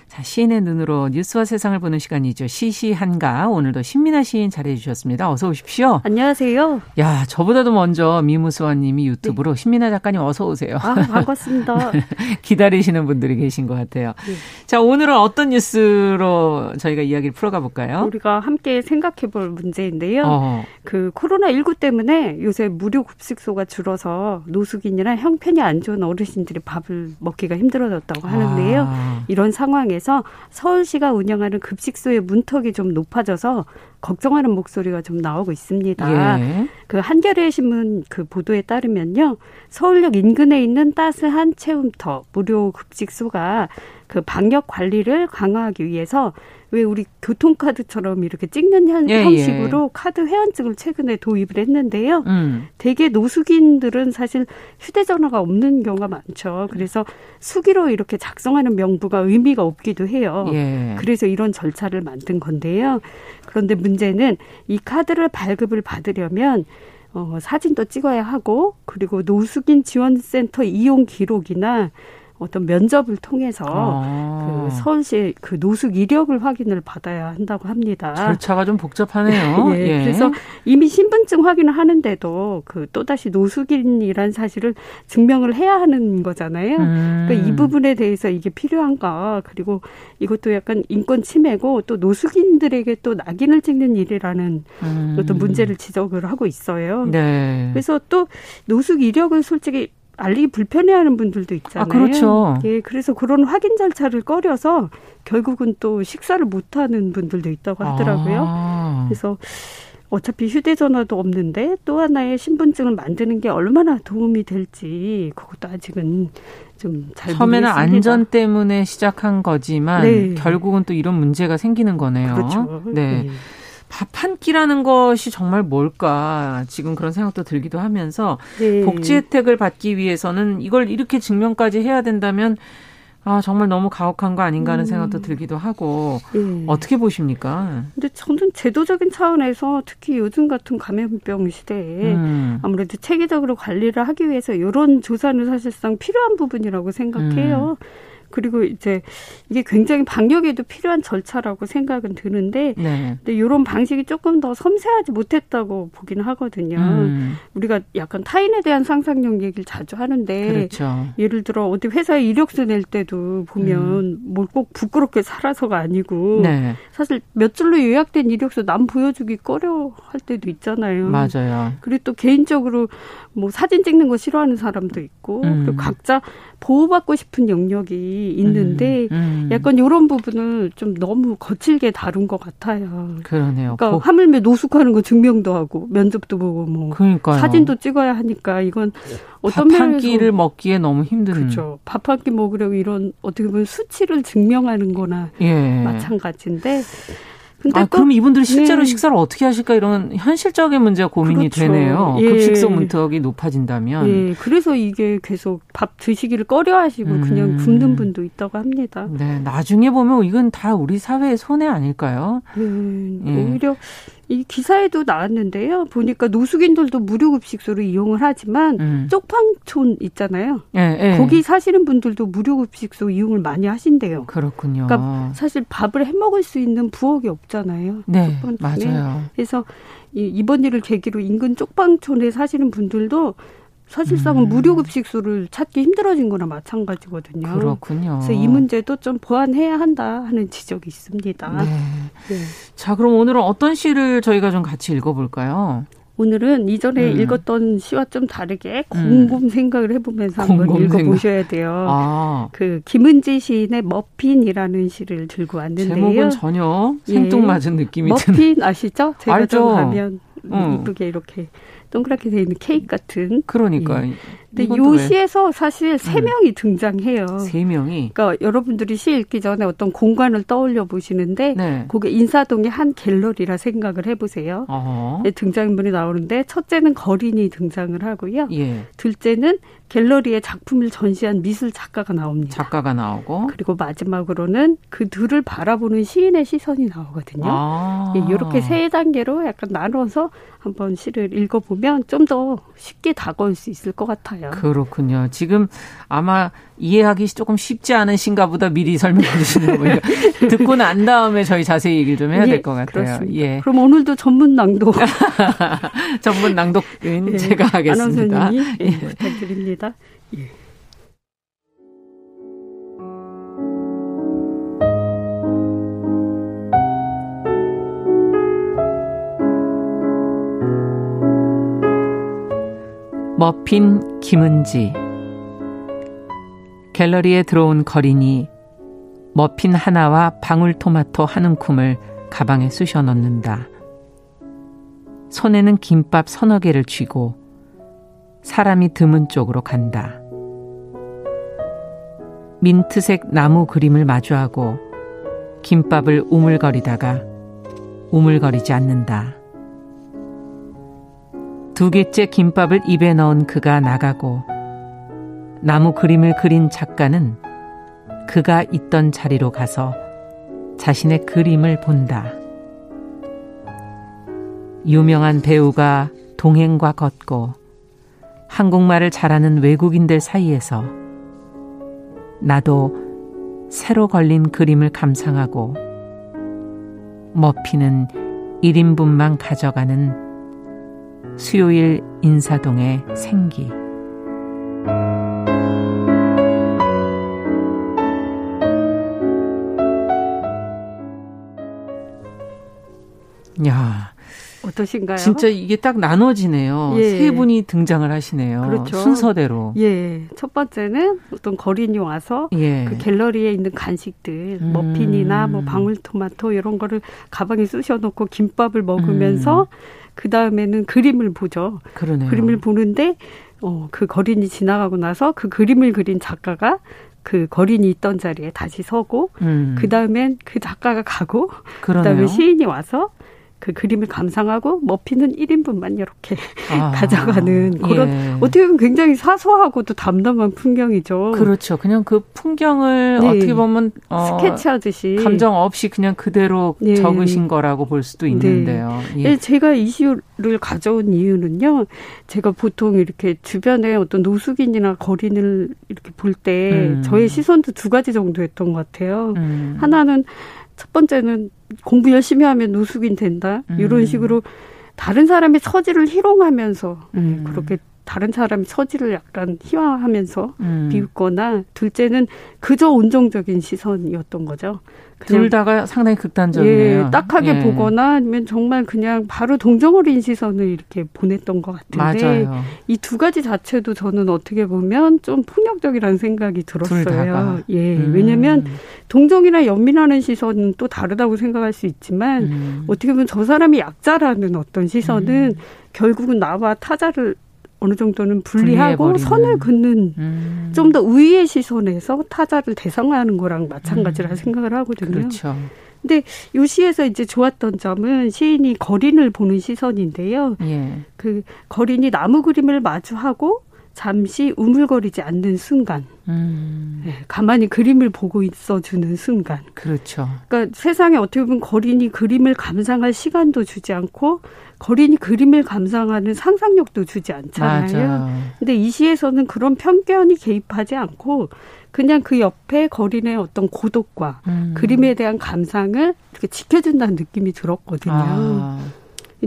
자, 시인의 눈으로 뉴스와 세상을 보는 시간이죠. 시시한가. 오늘도 신민아 시인 잘해 주셨습니다. 어서 오십시오. 안녕하세요. 야, 저보다도 먼저 미무수아 님이 유튜브로 네. 신민아 작가님 어서 오세요. 아, 반갑습니다. 기다리시는 분들이 계신 것 같아요. 네. 자, 오늘은 어떤 뉴스로 저희가 이야기를 풀어가 볼까요? 우리가 함께 생각해 볼 문제인데요. 어. 그 코로나19 때문에 요새 무료 급식소가 줄어서 노숙인이나 형편이 안 좋은 어르신들이 밥을 먹기가 힘들어졌다고 하는데요. 아. 이런 상황에 대해서 서울시가 운영하는 급식소의 문턱이 좀 높아져서 걱정하는 목소리가 좀 나오고 있습니다. 예. 그 한겨레 신문 그 보도에 따르면요. 서울역 인근에 있는 따스한 체험터 무료 급식소가 그 방역 관리를 강화하기 위해서 왜 우리 교통카드처럼 이렇게 찍는 현, 예, 형식으로 예. 카드 회원증을 최근에 도입을 했는데요. 음. 대개 노숙인들은 사실 휴대전화가 없는 경우가 많죠. 그래서 수기로 이렇게 작성하는 명부가 의미가 없기도 해요. 예. 그래서 이런 절차를 만든 건데요. 그런데 문제는 이 카드를 발급을 받으려면 어, 사진도 찍어야 하고 그리고 노숙인 지원센터 이용 기록이나 어떤 면접을 통해서 아. 그 서울시 그 노숙 이력을 확인을 받아야 한다고 합니다. 절차가 좀 복잡하네요. 예, 예. 그래서 이미 신분증 확인을 하는데도 그 또다시 노숙인이란 사실을 증명을 해야 하는 거잖아요. 음. 그러니까 이 부분에 대해서 이게 필요한가 그리고 이것도 약간 인권 침해고 또 노숙인들에게 또 낙인을 찍는 일이라는 음. 어떤 문제를 지적을 하고 있어요. 네. 그래서 또 노숙 이력을 솔직히 알리기 불편해하는 분들도 있잖아요. 아, 그렇죠. 예, 그래서 그런 확인 절차를 꺼려서 결국은 또 식사를 못하는 분들도 있다고 하더라고요. 아. 그래서 어차피 휴대전화도 없는데 또 하나의 신분증을 만드는 게 얼마나 도움이 될지 그것도 아직은 좀잘 처음에는 안전 때문에 시작한 거지만 네. 결국은 또 이런 문제가 생기는 거네요. 그렇죠. 네. 네. 밥 한 끼라는 것이 정말 뭘까 지금 그런 생각도 들기도 하면서 네. 복지 혜택을 받기 위해서는 이걸 이렇게 증명까지 해야 된다면 아 정말 너무 가혹한 거 아닌가 하는 음. 생각도 들기도 하고 네. 어떻게 보십니까? 근데 저는 제도적인 차원에서 특히 요즘 같은 감염병 시대에 음. 아무래도 체계적으로 관리를 하기 위해서 이런 조사는 사실상 필요한 부분이라고 생각해요. 음. 그리고 이제 이게 굉장히 방역에도 필요한 절차라고 생각은 드는데 네. 근데 이런 방식이 조금 더 섬세하지 못했다고 보기는 하거든요. 음. 우리가 약간 타인에 대한 상상력 얘기를 자주 하는데 그렇죠. 예를 들어 어디 회사에 이력서 낼 때도 보면 음. 뭘꼭 부끄럽게 살아서가 아니고 네. 사실 몇 줄로 요약된 이력서 남 보여주기 꺼려 할 때도 있잖아요. 맞아요. 그리고 또 개인적으로 뭐 사진 찍는 거 싫어하는 사람도 있고 음. 그리고 각자 보호받고 싶은 영역이 있는데 음, 음. 약간 이런 부분을 좀 너무 거칠게 다룬 것 같아요. 그러네요. 그러니까 보... 하물며 노숙하는 거 증명도 하고 면접도 보고 뭐 그러니까요. 사진도 찍어야 하니까 이건 어떤 밥 한 끼를 먹기에 너무 힘든. 그렇죠. 밥 한 끼 먹으려고 이런 어떻게 보면 수치를 증명하는 거나 예. 마찬가지인데 근데 아, 그럼 이분들이 실제로 네. 식사를 어떻게 하실까 이런 현실적인 문제가 고민이 그렇죠. 되네요. 예. 급식소 문턱이 높아진다면. 예. 그래서 이게 계속 밥 드시기를 꺼려 하시고 음. 그냥 굶는 분도 있다고 합니다. 네. 나중에 보면 이건 다 우리 사회의 손해 아닐까요? 예. 예. 오히려 이 기사에도 나왔는데요. 보니까 노숙인들도 무료 급식소를 이용을 하지만 음. 쪽방촌 있잖아요. 예, 예. 거기 사시는 분들도 무료 급식소 이용을 많이 하신대요. 그렇군요. 그러니까 사실 밥을 해 먹을 수 있는 부엌이 없잖아요. 네, 맞아요. 그래서 이번 일을 계기로 인근 쪽방촌에 사시는 분들도 사실상은 음. 무료급식소를 찾기 힘들어진 거나 마찬가지거든요. 그렇군요. 그래서 이 문제도 좀 보완해야 한다 하는 지적이 있습니다. 네. 네. 자, 그럼 오늘은 어떤 시를 저희가 좀 같이 읽어볼까요? 오늘은 이전에 음. 읽었던 시와 좀 다르게 곰곰 음. 생각을 해보면서 한번 읽어보셔야 돼요. 아. 그 김은지 시인의 머핀이라는 시를 들고 왔는데요. 제목은 전혀 생뚱맞은 예. 느낌이 드는. 머핀 아시죠? 제가 알죠. 좀 가면 음. 이쁘게 이렇게 동그랗게 돼 있는 케이크 같은. 그러니까. 예. 근데 요 시에서 사실 세 음. 명이 음. 등장해요. 세 명이. 그러니까 여러분들이 시 읽기 전에 어떤 공간을 떠올려 보시는데 네. 그게 인사동의 한 갤러리라 생각을 해보세요. 네, 등장인물이 나오는데 첫째는 거린이 등장을 하고요. 예. 둘째는 갤러리에 작품을 전시한 미술 작가가 나옵니다. 작가가 나오고 그리고 마지막으로는 그 둘을 바라보는 시인의 시선이 나오거든요. 아. 예, 이렇게 세 단계로 약간 나눠서 한번 시를 읽어보면 좀 더 쉽게 다가올 수 있을 것 같아요. 그렇군요. 지금 아마 이해하기 조금 쉽지 않으신가 보다 미리 설명해 주시는 거예요. 듣고 난 다음에 저희 자세히 얘기를 좀 해야 될것 같아요. 그렇습니다. 예. 그럼 오늘도 전문 낭독. 전문 낭독은 예. 제가 하겠습니다. 아나운서님이 예. 부탁드립니다. 예. 머핀 김은지 갤러리에 들어온 거린이 머핀 하나와 방울토마토 한 움큼을 가방에 쑤셔 넣는다. 손에는 김밥 서너 개를 쥐고 사람이 드문 쪽으로 간다. 민트색 나무 그림을 마주하고 김밥을 우물거리다가 우물거리지 않는다. 두 개째 김밥을 입에 넣은 그가 나가고 나무 그림을 그린 작가는 그가 있던 자리로 가서 자신의 그림을 본다. 유명한 배우가 동행과 걷고 한국말을 잘하는 외국인들 사이에서 나도 새로 걸린 그림을 감상하고 머피는 1인분만 가져가는 수요일 인사동의 생기. 야. 어떠신가요? 진짜 이게 딱 나눠지네요. 예. 세 분이 등장을 하시네요. 그렇죠. 순서대로. 예. 첫 번째는 어떤 거린이 와서 예. 그 갤러리에 있는 간식들, 음. 머핀이나 뭐 방울토마토 이런 거를 가방에 쑤셔 놓고 김밥을 먹으면서 음. 그 다음에는 그림을 보죠. 그러네요. 그림을 보는데 어, 그 거린이 지나가고 나서 그 그림을 그린 작가가 그 거린이 있던 자리에 다시 서고 음. 그 다음엔 그 작가가 가고 그 다음에 시인이 와서 그 그림을 감상하고 머피는 1인분만 이렇게 아, 가져가는 그런 예. 어떻게 보면 굉장히 사소하고도 담담한 풍경이죠. 그렇죠. 그냥 그 풍경을 네. 어떻게 보면 어, 스케치하듯이 감정 없이 그냥 그대로 네. 적으신 거라고 볼 수도 네. 있는데요. 네. 예. 제가 이슈를 가져온 이유는요. 제가 보통 이렇게 주변에 어떤 노숙인이나 거린을 이렇게 볼때 음. 저의 시선도 두 가지 정도였던 것 같아요. 음. 하나는 첫 번째는 공부 열심히 하면 노숙인 된다. 음. 이런 식으로 다른 사람의 처지를 희롱하면서 음. 그렇게 다른 사람의 처지를 약간 희화하면서 음. 비웃거나 둘째는 그저 온정적인 시선이었던 거죠. 둘 다가 상당히 극단적이에요. 예, 딱하게 예. 보거나 아니면 정말 그냥 바로 동정어린 시선을 이렇게 보냈던 것 같은데 이 두 가지 자체도 저는 어떻게 보면 좀 폭력적이라는 생각이 들었어요. 예, 음. 왜냐하면 동정이나 연민하는 시선은 또 다르다고 생각할 수 있지만 음. 어떻게 보면 저 사람이 약자라는 어떤 시선은 음. 결국은 나와 타자를 어느 정도는 분리하고 선을 긋는 음. 좀더 우위의 시선에서 타자를 대상화하는 거랑 마찬가지라 음. 생각을 하거든요. 그렇죠. 근데 요 시에서 이제 좋았던 점은 시인이 거린을 보는 시선인데요. 예. 그 거린이 나무 그림을 마주하고 잠시 우물거리지 않는 순간, 음. 네, 가만히 그림을 보고 있어주는 순간. 그렇죠. 그러니까 세상에 어떻게 보면 거린이 그림을 감상할 시간도 주지 않고 거린이 그림을 감상하는 상상력도 주지 않잖아요. 맞아. 근데 이 시에서는 그런 편견이 개입하지 않고 그냥 그 옆에 거린의 어떤 고독과 음. 그림에 대한 감상을 이렇게 지켜준다는 느낌이 들었거든요. 아.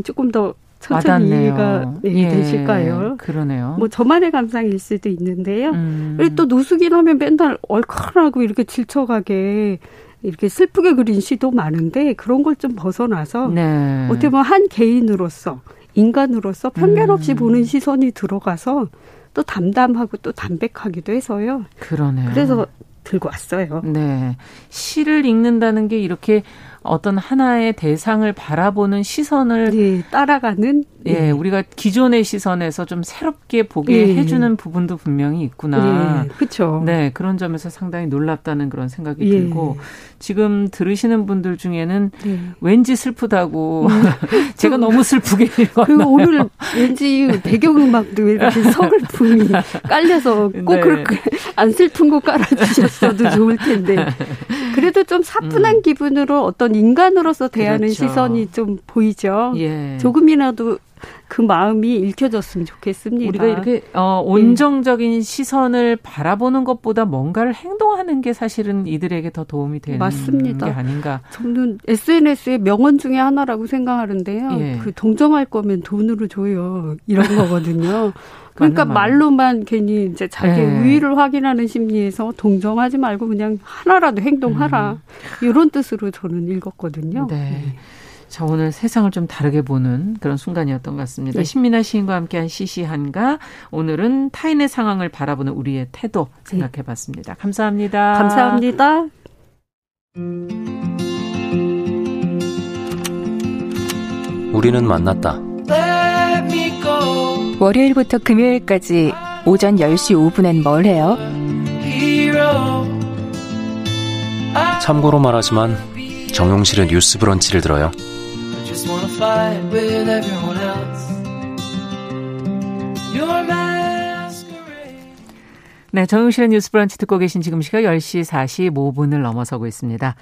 조금 더 천천히. 이해가 네, 예, 되실까요? 그러네요. 뭐 저만의 감상일 수도 있는데요. 음. 그리고 또 노숙인 하면 맨날 얼큰하고 이렇게 질척하게 이렇게 슬프게 그린 시도 많은데 그런 걸 좀 벗어나서 네. 어떻게 보면 한 개인으로서 인간으로서 편견 없이 음. 보는 시선이 들어가서 또 담담하고 또 담백하기도 해서요. 그러네요. 그래서 들고 왔어요. 네. 시를 읽는다는 게 이렇게 어떤 하나의 대상을 바라보는 시선을 네, 따라가는 예, 네. 우리가 기존의 시선에서 좀 새롭게 보게 네. 해주는 부분도 분명히 있구나. 그렇죠. 네, 그런 점에서 상당히 놀랍다는 그런 생각이 예. 들고 지금 들으시는 분들 중에는 예. 왠지 슬프다고 음. 제가 너무 슬프게 읽었나 그리고 오늘 왠지 배경음악도 이렇게 서글픔이 깔려서 꼭 네. 그렇게 안 슬픈 거 깔아주셨어도 좋을 텐데 그래도 좀 사뿐한 음. 기분으로 어떤 인간으로서 대하는 그렇죠. 시선이 좀 보이죠. 예. 조금이라도 그 마음이 읽혀졌으면 좋겠습니다. 우리가 이렇게 어, 온정적인 네. 시선을 바라보는 것보다 뭔가를 행동하는 게 사실은 이들에게 더 도움이 되는 맞습니다. 게 아닌가. 저는 SNS의 명언 중에 하나라고 생각하는데요. 예. 그 동정할 거면 돈으로 줘요. 이런 거거든요. 그러니까 말로만 괜히 이제 자기 네. 우위를 확인하는 심리에서 동정하지 말고 그냥 하나라도 행동하라. 음. 이런 뜻으로 저는 읽었거든요. 네. 네. 자, 오늘 세상을 좀 다르게 보는 그런 순간이었던 것 같습니다. 네. 신민아 시인과 함께한 시시한가. 오늘은 타인의 상황을 바라보는 우리의 태도 생각해 봤습니다. 감사합니다. 감사합니다. 우리는 만났다. 월요일부터 금요일까지 오전 10시 5분엔 뭘 해요? 참고로 말하지만 정용실의 뉴스 브런치를 들어요. 네, 정용실의 뉴스 브런치 듣고 계신 지금 시각 10시 45분을 넘어서고 있습니다.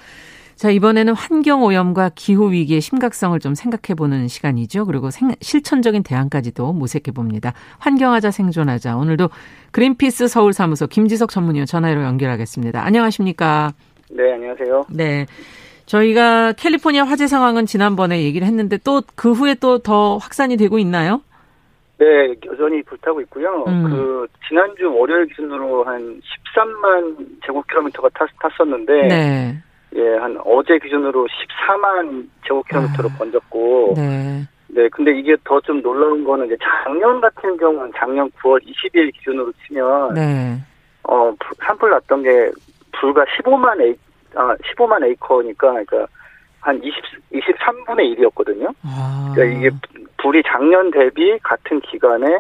자, 이번에는 환경 오염과 기후 위기의 심각성을 좀 생각해 보는 시간이죠. 그리고 생, 실천적인 대안까지도 모색해 봅니다. 환경하자 생존하자. 오늘도 그린피스 서울 사무소 김지석 전문위원 전화로 연결하겠습니다. 안녕하십니까? 네, 안녕하세요. 네. 저희가 캘리포니아 화재 상황은 지난번에 얘기를 했는데 또 그 후에 또 더 확산이 되고 있나요? 네, 여전히 불타고 있고요. 음. 그 지난주 월요일 기준으로 한 13만 제곱킬로미터가 탔, 탔었는데 네. 예, 한 어제 기준으로 14만 제곱킬로미터로 아, 번졌고, 네. 네, 근데 이게 더 좀 놀라운 거는 이제 작년 같은 경우는 작년 9월 20일 기준으로 치면, 네. 어, 산불 났던 게 불과 15만 에이, 아, 15만 에이커니까, 그러니까 한 20, 23분의 1이었거든요. 아. 그러니까 이게 불이 작년 대비 같은 기간에,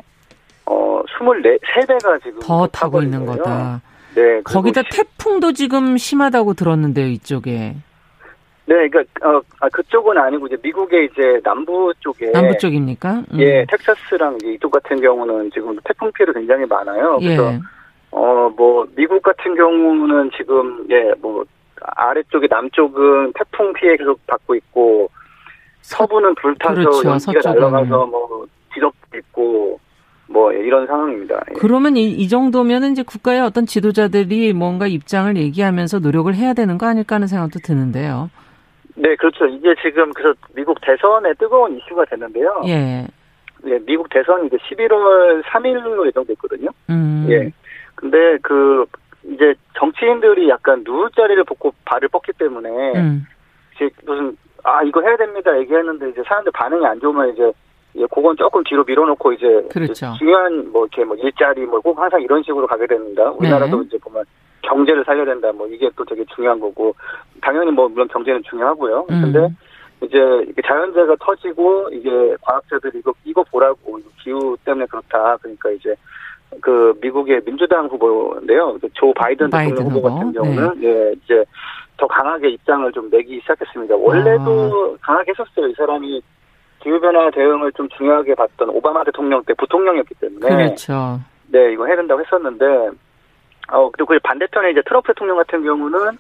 어, 24, 3배가 지금 더 타고 있는 거다. 네. 거기다 태풍도 지금 심하다고 들었는데요, 이쪽에. 네, 그러니까 어 아, 그쪽은 아니고 이제 미국의 이제 남부 쪽에 남부 쪽입니까? 음. 예, 텍사스랑 이쪽 같은 경우는 지금 태풍 피해도 굉장히 많아요. 그래서 예. 어뭐 미국 같은 경우는 지금 예뭐 아래쪽에 남쪽은 태풍 피해 계속 받고 있고 서부는 불타서 그렇죠, 연기가 날아가서 뭐 지적도 있고 뭐 이런 상황입니다. 예. 그러면 이, 이 정도면 이제 국가의 어떤 지도자들이 뭔가 입장을 얘기하면서 노력을 해야 되는 거 아닐까 하는 생각도 드는데요. 네, 그렇죠. 이게 지금 그래서 미국 대선에 뜨거운 이슈가 됐는데요. 예. 예, 미국 대선이 이제 11월 3일로 예정됐거든요. 음. 예. 근데 그 이제 정치인들이 약간 누울 자리를 뽑고 발을 뻗기 때문에 음. 이제 무슨 아 이거 해야 됩니다 얘기했는데 이제 사람들 반응이 안 좋으면 이제 예, 그건 조금 뒤로 밀어놓고 이제 그렇죠. 중요한 뭐 이렇게 뭐 일자리 뭐 꼭 항상 이런 식으로 가게 됩니다. 우리나라도 네. 이제 보면 경제를 살려야 된다 뭐 이게 또 되게 중요한 거고 당연히 뭐 물론 경제는 중요하고요. 음. 근데 이제 자연재해가 터지고 이게 과학자들이 이거 이거 보라고 기후 때문에 그렇다. 그러니까 이제 그 미국의 민주당 후보인데요. 그조 바이든, 바이든 대통령 후보 같은 경우는 네. 예 이제 더 강하게 입장을 좀 내기 시작했습니다. 원래도 아. 강하게 했었어요. 이 사람이 기후변화 대응을 좀 중요하게 봤던 오바마 대통령 때 부통령이었기 때문에. 그렇죠. 네, 이거 해야 된다고 했었는데, 어, 그리고 그 반대편에 이제 트럼프 대통령 같은 경우는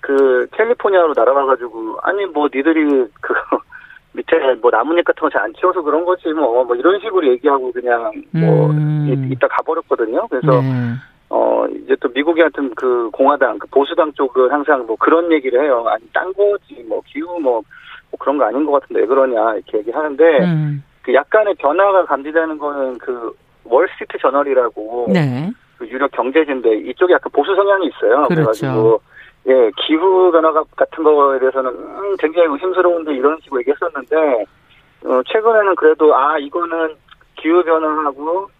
그 캘리포니아로 날아가가지고, 아니, 뭐, 니들이 그, 밑에 뭐 나뭇잎 같은 거 잘 안 치워서 그런 거지, 뭐, 뭐 이런 식으로 얘기하고 그냥 뭐, 음. 이따 가버렸거든요. 그래서, 네. 어, 이제 또 미국의 같은 그 공화당, 그 보수당 쪽은 항상 뭐 그런 얘기를 해요. 아니, 딴 거지, 뭐, 기후 뭐, 뭐 그런 거 아닌 것 같은데 왜 그러냐 이렇게 얘기하는데 음. 그 약간의 변화가 감지되는 거는 그 월스트리트 저널이라고 네. 그 유력 경제지인데 이쪽에 약간 보수 성향이 있어요. 그렇죠. 그래가지고 예 기후 변화 같은 거에 대해서는 음, 굉장히 의심스러운데 이런 식으로 얘기했었는데 어, 최근에는 그래도 아 이거는 기후 변화하고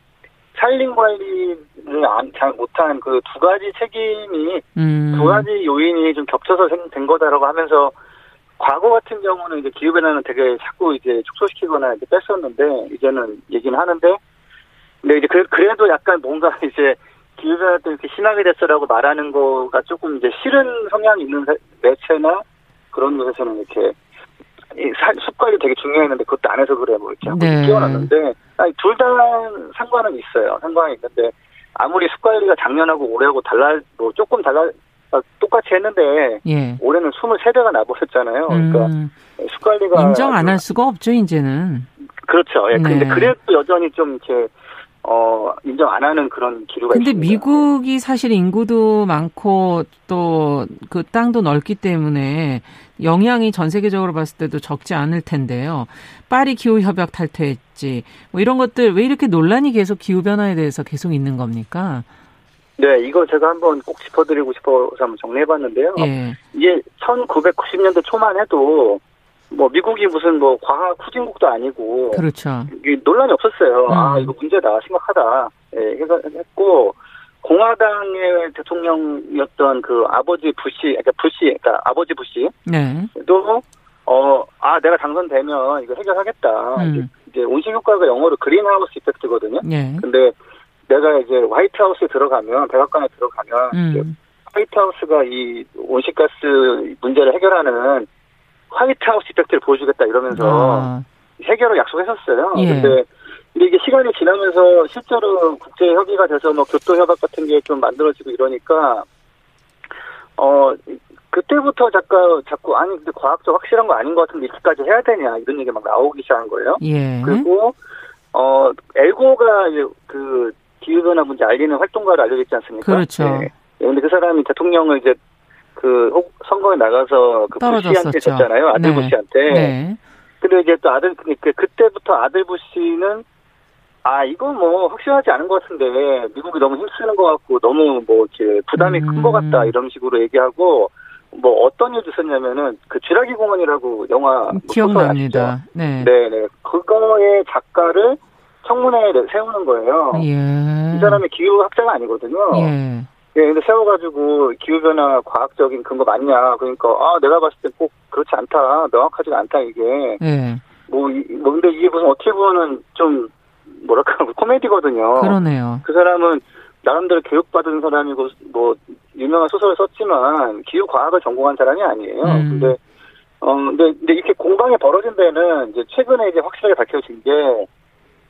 산림 관리를 잘 못한 그 두 가지 책임이 음. 두 가지 요인이 좀 겹쳐서 된 거다라고 하면서 과거 같은 경우는 이제 기후 변화는 되게 자꾸 이제 축소시키거나 이제 뺐었는데 이제는 얘기는 하는데 근데 이제 그, 그래도 약간 뭔가 이제 기후 변화 때 이렇게 심하게 됐어라고 말하는 거가 조금 이제 싫은 성향이 있는 매체나 그런 곳에서는 이렇게 숲 관리 되게 중요했는데 그것도 안 해서 그래 뭐 이렇게 하고 네. 끼워놨는데 둘 다 상관은 있어요 상관이 있는데 아무리 숲 관리가 작년하고 올해하고 달라 뭐 조금 달라 아, 똑같이 했는데 예. 올해는 23배가 나버렸잖아요. 그러니까 음. 숟갈리가 인정 안 할 수가 없죠, 이제는. 그렇죠. 예. 네. 근데 그래도 여전히 좀 이렇게 어, 인정 안 하는 그런 기류가 근데 있습니다. 미국이 사실 인구도 많고 또 그 땅도 넓기 때문에 영향이 전 세계적으로 봤을 때도 적지 않을 텐데요. 파리 기후 협약 탈퇴했지. 뭐 이런 것들 왜 이렇게 논란이 계속 기후 변화에 대해서 계속 있는 겁니까? 네, 이거 제가 한번 꼭 짚어드리고 싶어서 한번 정리해봤는데요. 예. 이게 1990년대 초만 해도 뭐 미국이 무슨 뭐 과학 후진국도 아니고 그렇죠. 논란이 없었어요. 음. 아 이거 문제다 심각하다. 예, 했고 공화당의 대통령이었던 그 아버지 부시, 그러니까 부시, 그러니까 아버지 부시. 네. 또, 어, 아, 내가 당선되면 이거 해결하겠다. 음. 이제, 이제 온실 효과가 영어로 그린하우스 이펙트거든요. 네. 근데 내가 이제 화이트하우스에 들어가면, 백악관에 들어가면, 음. 화이트하우스가 이 온실가스 문제를 해결하는 화이트하우스 이펙트를 보여주겠다 이러면서 아. 해결을 약속했었어요. 예. 근데 이게 시간이 지나면서 실제로 국제 협의가 돼서 뭐 교토 협약 같은 게 좀 만들어지고 이러니까 어 그때부터 자꾸 자꾸 아니 근데 과학적 확실한 거 아닌 것 같은데 이렇게까지 해야 되냐 이런 얘기 막 나오기 시작한 거예요. 예. 그리고 어 엘고가 이제 그 기후 변화 문제 알리는 활동가를 알려졌지 않습니까? 그렇죠. 네. 근데 그 사람이 대통령을 이제 그 선거에 나가서 그 부시한테 졌잖아요. 아들 네. 부시한테. 네. 근데 이제 또 아들 그 그때부터 아들 부시는 아 이건 뭐 확실하지 않은 것 같은데 미국이 너무 힘쓰는 것 같고 너무 뭐 이렇게 부담이 음. 큰것 같다 이런 식으로 얘기하고 뭐 어떤 일도 있었냐면은 그 쥐라기 공원이라고 영화 뭐 기억납니다. 네. 네네 그거의 작가를 청문회에 세우는 거예요. 예. 이 사람이 기후학자가 아니거든요. 예. 예, 근데 세워가지고 기후변화 과학적인 근거 맞냐. 그러니까, 아, 내가 봤을 때 꼭 그렇지 않다. 명확하지가 않다, 이게. 예. 뭐, 뭐, 근데 이게 무슨 어떻게 보면은 좀, 뭐랄까, 코미디거든요. 그러네요. 그 사람은 나름대로 교육받은 사람이고, 뭐, 유명한 소설을 썼지만, 기후과학을 전공한 사람이 아니에요. 음. 근데, 어, 근데, 근데 이렇게 공방이 벌어진 데는 이제 최근에 이제 확실하게 밝혀진 게,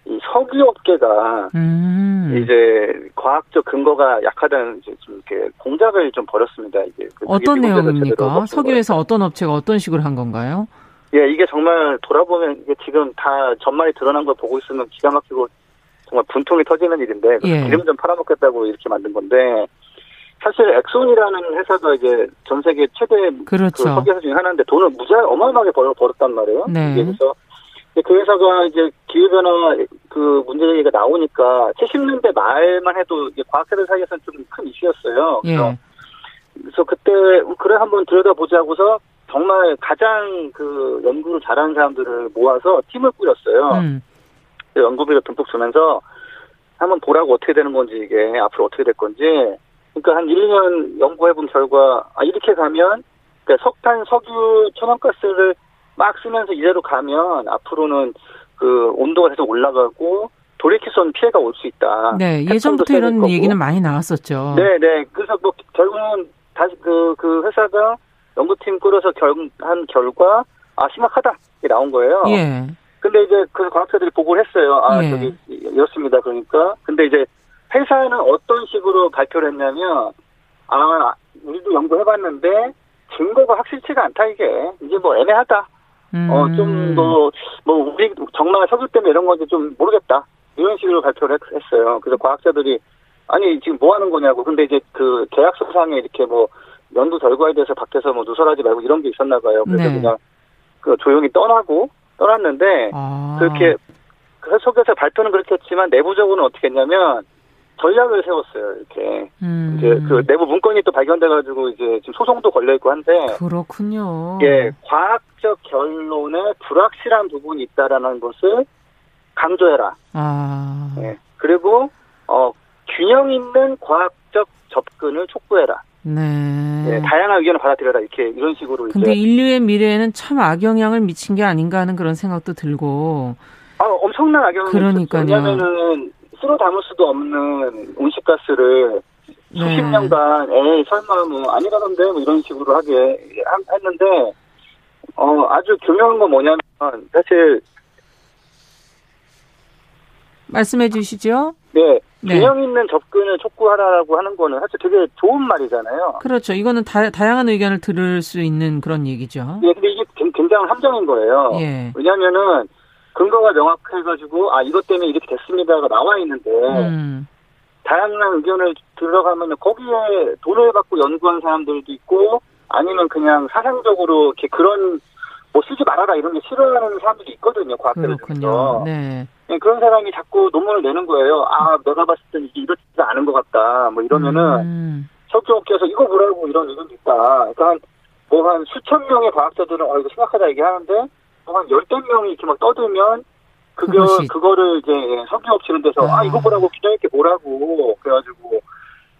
이 석유 업계가 음. 이제 과학적 근거가 약하다는 이제 좀 이렇게 공작을 좀 벌였습니다. 이게 그 어떤 내용입니까? 석유에서 어떤 업체가 어떤 식으로 한 건가요? 예, 이게 정말 돌아보면 이게 지금 다 전말이 드러난 걸 보고 있으면 기가 막히고 정말 분통이 터지는 일인데 예. 기름 좀 팔아먹겠다고 이렇게 만든 건데 사실 엑손이라는 회사가 이제 전 세계 최대 그렇죠. 그 석유회사 중에 하나인데 돈을 무지 어마어마하게 벌, 벌었단 말이에요. 네. 그래서 그 회사가 이제 기후변화 그 문제 제기가 나오니까 70년대 말만 해도 이제 과학자들 사이에서는 좀 큰 이슈였어요. 그래서, 예. 그래서 그때 그래 한번 들여다보자고서 정말 가장 그 연구를 잘하는 사람들을 모아서 팀을 꾸렸어요. 음. 연구비를 듬뿍 주면서 한번 보라고 어떻게 되는 건지 이게 앞으로 어떻게 될 건지. 그러니까 한 1, 2년 연구해본 결과 아 이렇게 가면 그러니까 석탄, 석유, 천연가스를 막 쓰면서 이대로 가면 앞으로는 그 온도가 계속 올라가고 없는 피해가 올 수 있다. 네, 예전부터 이런 거고. 얘기는 많이 나왔었죠. 네, 네. 그래서 뭐 결국은 다시 그, 그 회사가 연구팀 꾸려서 결, 한 결과 아 심각하다 이게 나온 거예요. 예. 근데 이제 그 과학자들이 보고를 했어요. 아 예. 저기 이렇습니다. 그러니까 근데 이제 회사는 어떤 식으로 발표를 했냐면 아 우리도 연구해봤는데 증거가 확실치가 않다 이게 이제 뭐 애매하다. 음. 어, 좀, 뭐, 뭐, 우리, 정말 석유 때문에 이런 건지 좀 모르겠다. 이런 식으로 발표를 했, 어요 그래서 과학자들이, 아니, 지금 뭐 하는 거냐고. 근데 이제 그 계약서상에 이렇게 뭐, 연구 결과에 대해서 밖에서 뭐 누설하지 말고 이런 게 있었나 봐요. 그래서 네. 그냥 그 조용히 떠나고, 떠났는데, 아. 그렇게, 그 속에서 발표는 그렇게 했지만 내부적으로는 어떻게 했냐면, 전략을 세웠어요. 이렇게 음. 이제 그 내부 문건이 또 발견돼가지고 이제 지금 소송도 걸려 있고 한데 그렇군요. 예, 과학적 결론에 불확실한 부분이 있다라는 것을 강조해라. 아. 예, 그리고 어 균형 있는 과학적 접근을 촉구해라. 네. 예, 다양한 의견을 받아들여라 이렇게 이런 식으로. 근데 인류의 미래에는 참 악영향을 미친 게 아닌가 하는 그런 생각도 들고. 아 엄청난 악영향을 그러니까요. 왜냐면은 쓸어 담을 수도 없는 온실가스를 수십 네. 년간 에이 설마 뭐 아니라던데 뭐 이런 식으로 하게 했는데 어 아주 교묘한 건 뭐냐면 사실 말씀해 주시죠. 네 네. 균형 있는 접근을 촉구하라고 하는 거는 사실 되게 좋은 말이잖아요. 그렇죠. 이거는 다, 다양한 의견을 들을 수 있는 그런 얘기죠. 예, 근데 이게 굉장한 함정인 거예요. 예. 왜냐면은 근거가 명확해가지고 아 이것 때문에 이렇게 됐습니다가 나와 있는데 음. 다양한 의견을 들어가면 거기에 돈을 받고 연구한 사람들도 있고 아니면 그냥 사상적으로 이렇게 그런 뭐 쓰지 말아라 이런 게 싫어하는 사람들이 있거든요 과학자들 중에서 네. 네. 그런 사람이 자꾸 논문을 내는 거예요 아 내가 봤을 땐 이게 이렇지가 않은 것 같다 뭐 이러면은 음. 석유업계에서 이거 뭐라고 이런 의견도 있다 그러니까 뭐한 수천 명의 과학자들은 어 이거 심각하다 얘기하는데 뭐한 열댓 명이 이렇게 막 떠들면 그거 그거를 이제 석유업 이런 데서 아, 아 이거 보라고 균형 있게 보라고 그래가지고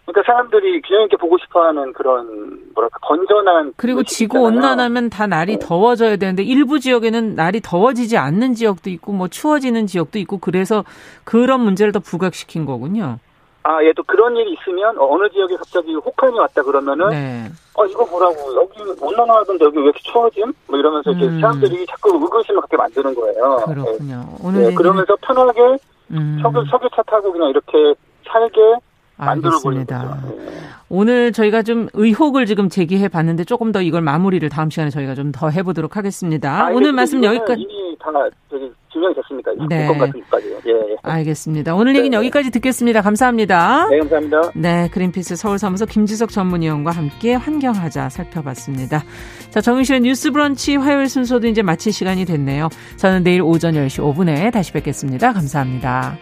그러니까 사람들이 균형 있게 보고 싶어하는 그런 뭐랄까 건전한 그리고 지구 온난하면 다 날이 네. 더워져야 되는데 일부 지역에는 날이 더워지지 않는 지역도 있고 뭐 추워지는 지역도 있고 그래서 그런 문제를 더 부각시킨 거군요. 아, 예, 또 그런 일이 있으면 어느 지역에 갑자기 혹한이 왔다 그러면은 네. 어 이거 뭐라고 여기 온난화하던데 여기 왜 이렇게 추워짐? 뭐 이러면서 이제 음. 사람들이 자꾸 의구심을 갖게 만드는 거예요. 그렇군요. 예. 오늘 예, 그러면서 편하게 음. 석유 석유차 타고 그냥 이렇게 살게 알겠습니다. 오늘 저희가 좀 의혹을 지금 제기해 봤는데 조금 더 이걸 마무리를 다음 시간에 저희가 좀 더 해보도록 하겠습니다. 아, 오늘 말씀 여기까지. 이미 다 저기 증명이 됐습니까? 네. 같은까지. 예, 예. 알겠습니다. 오늘 네. 얘기는 여기까지 듣겠습니다. 감사합니다. 네, 감사합니다. 네, 그린피스 서울사무소 김지석 전문위원과 함께 환경하자 살펴봤습니다. 자, 정윤실의 뉴스 브런치 화요일 순서도 이제 마칠 시간이 됐네요. 저는 내일 오전 10시 5분에 다시 뵙겠습니다. 감사합니다.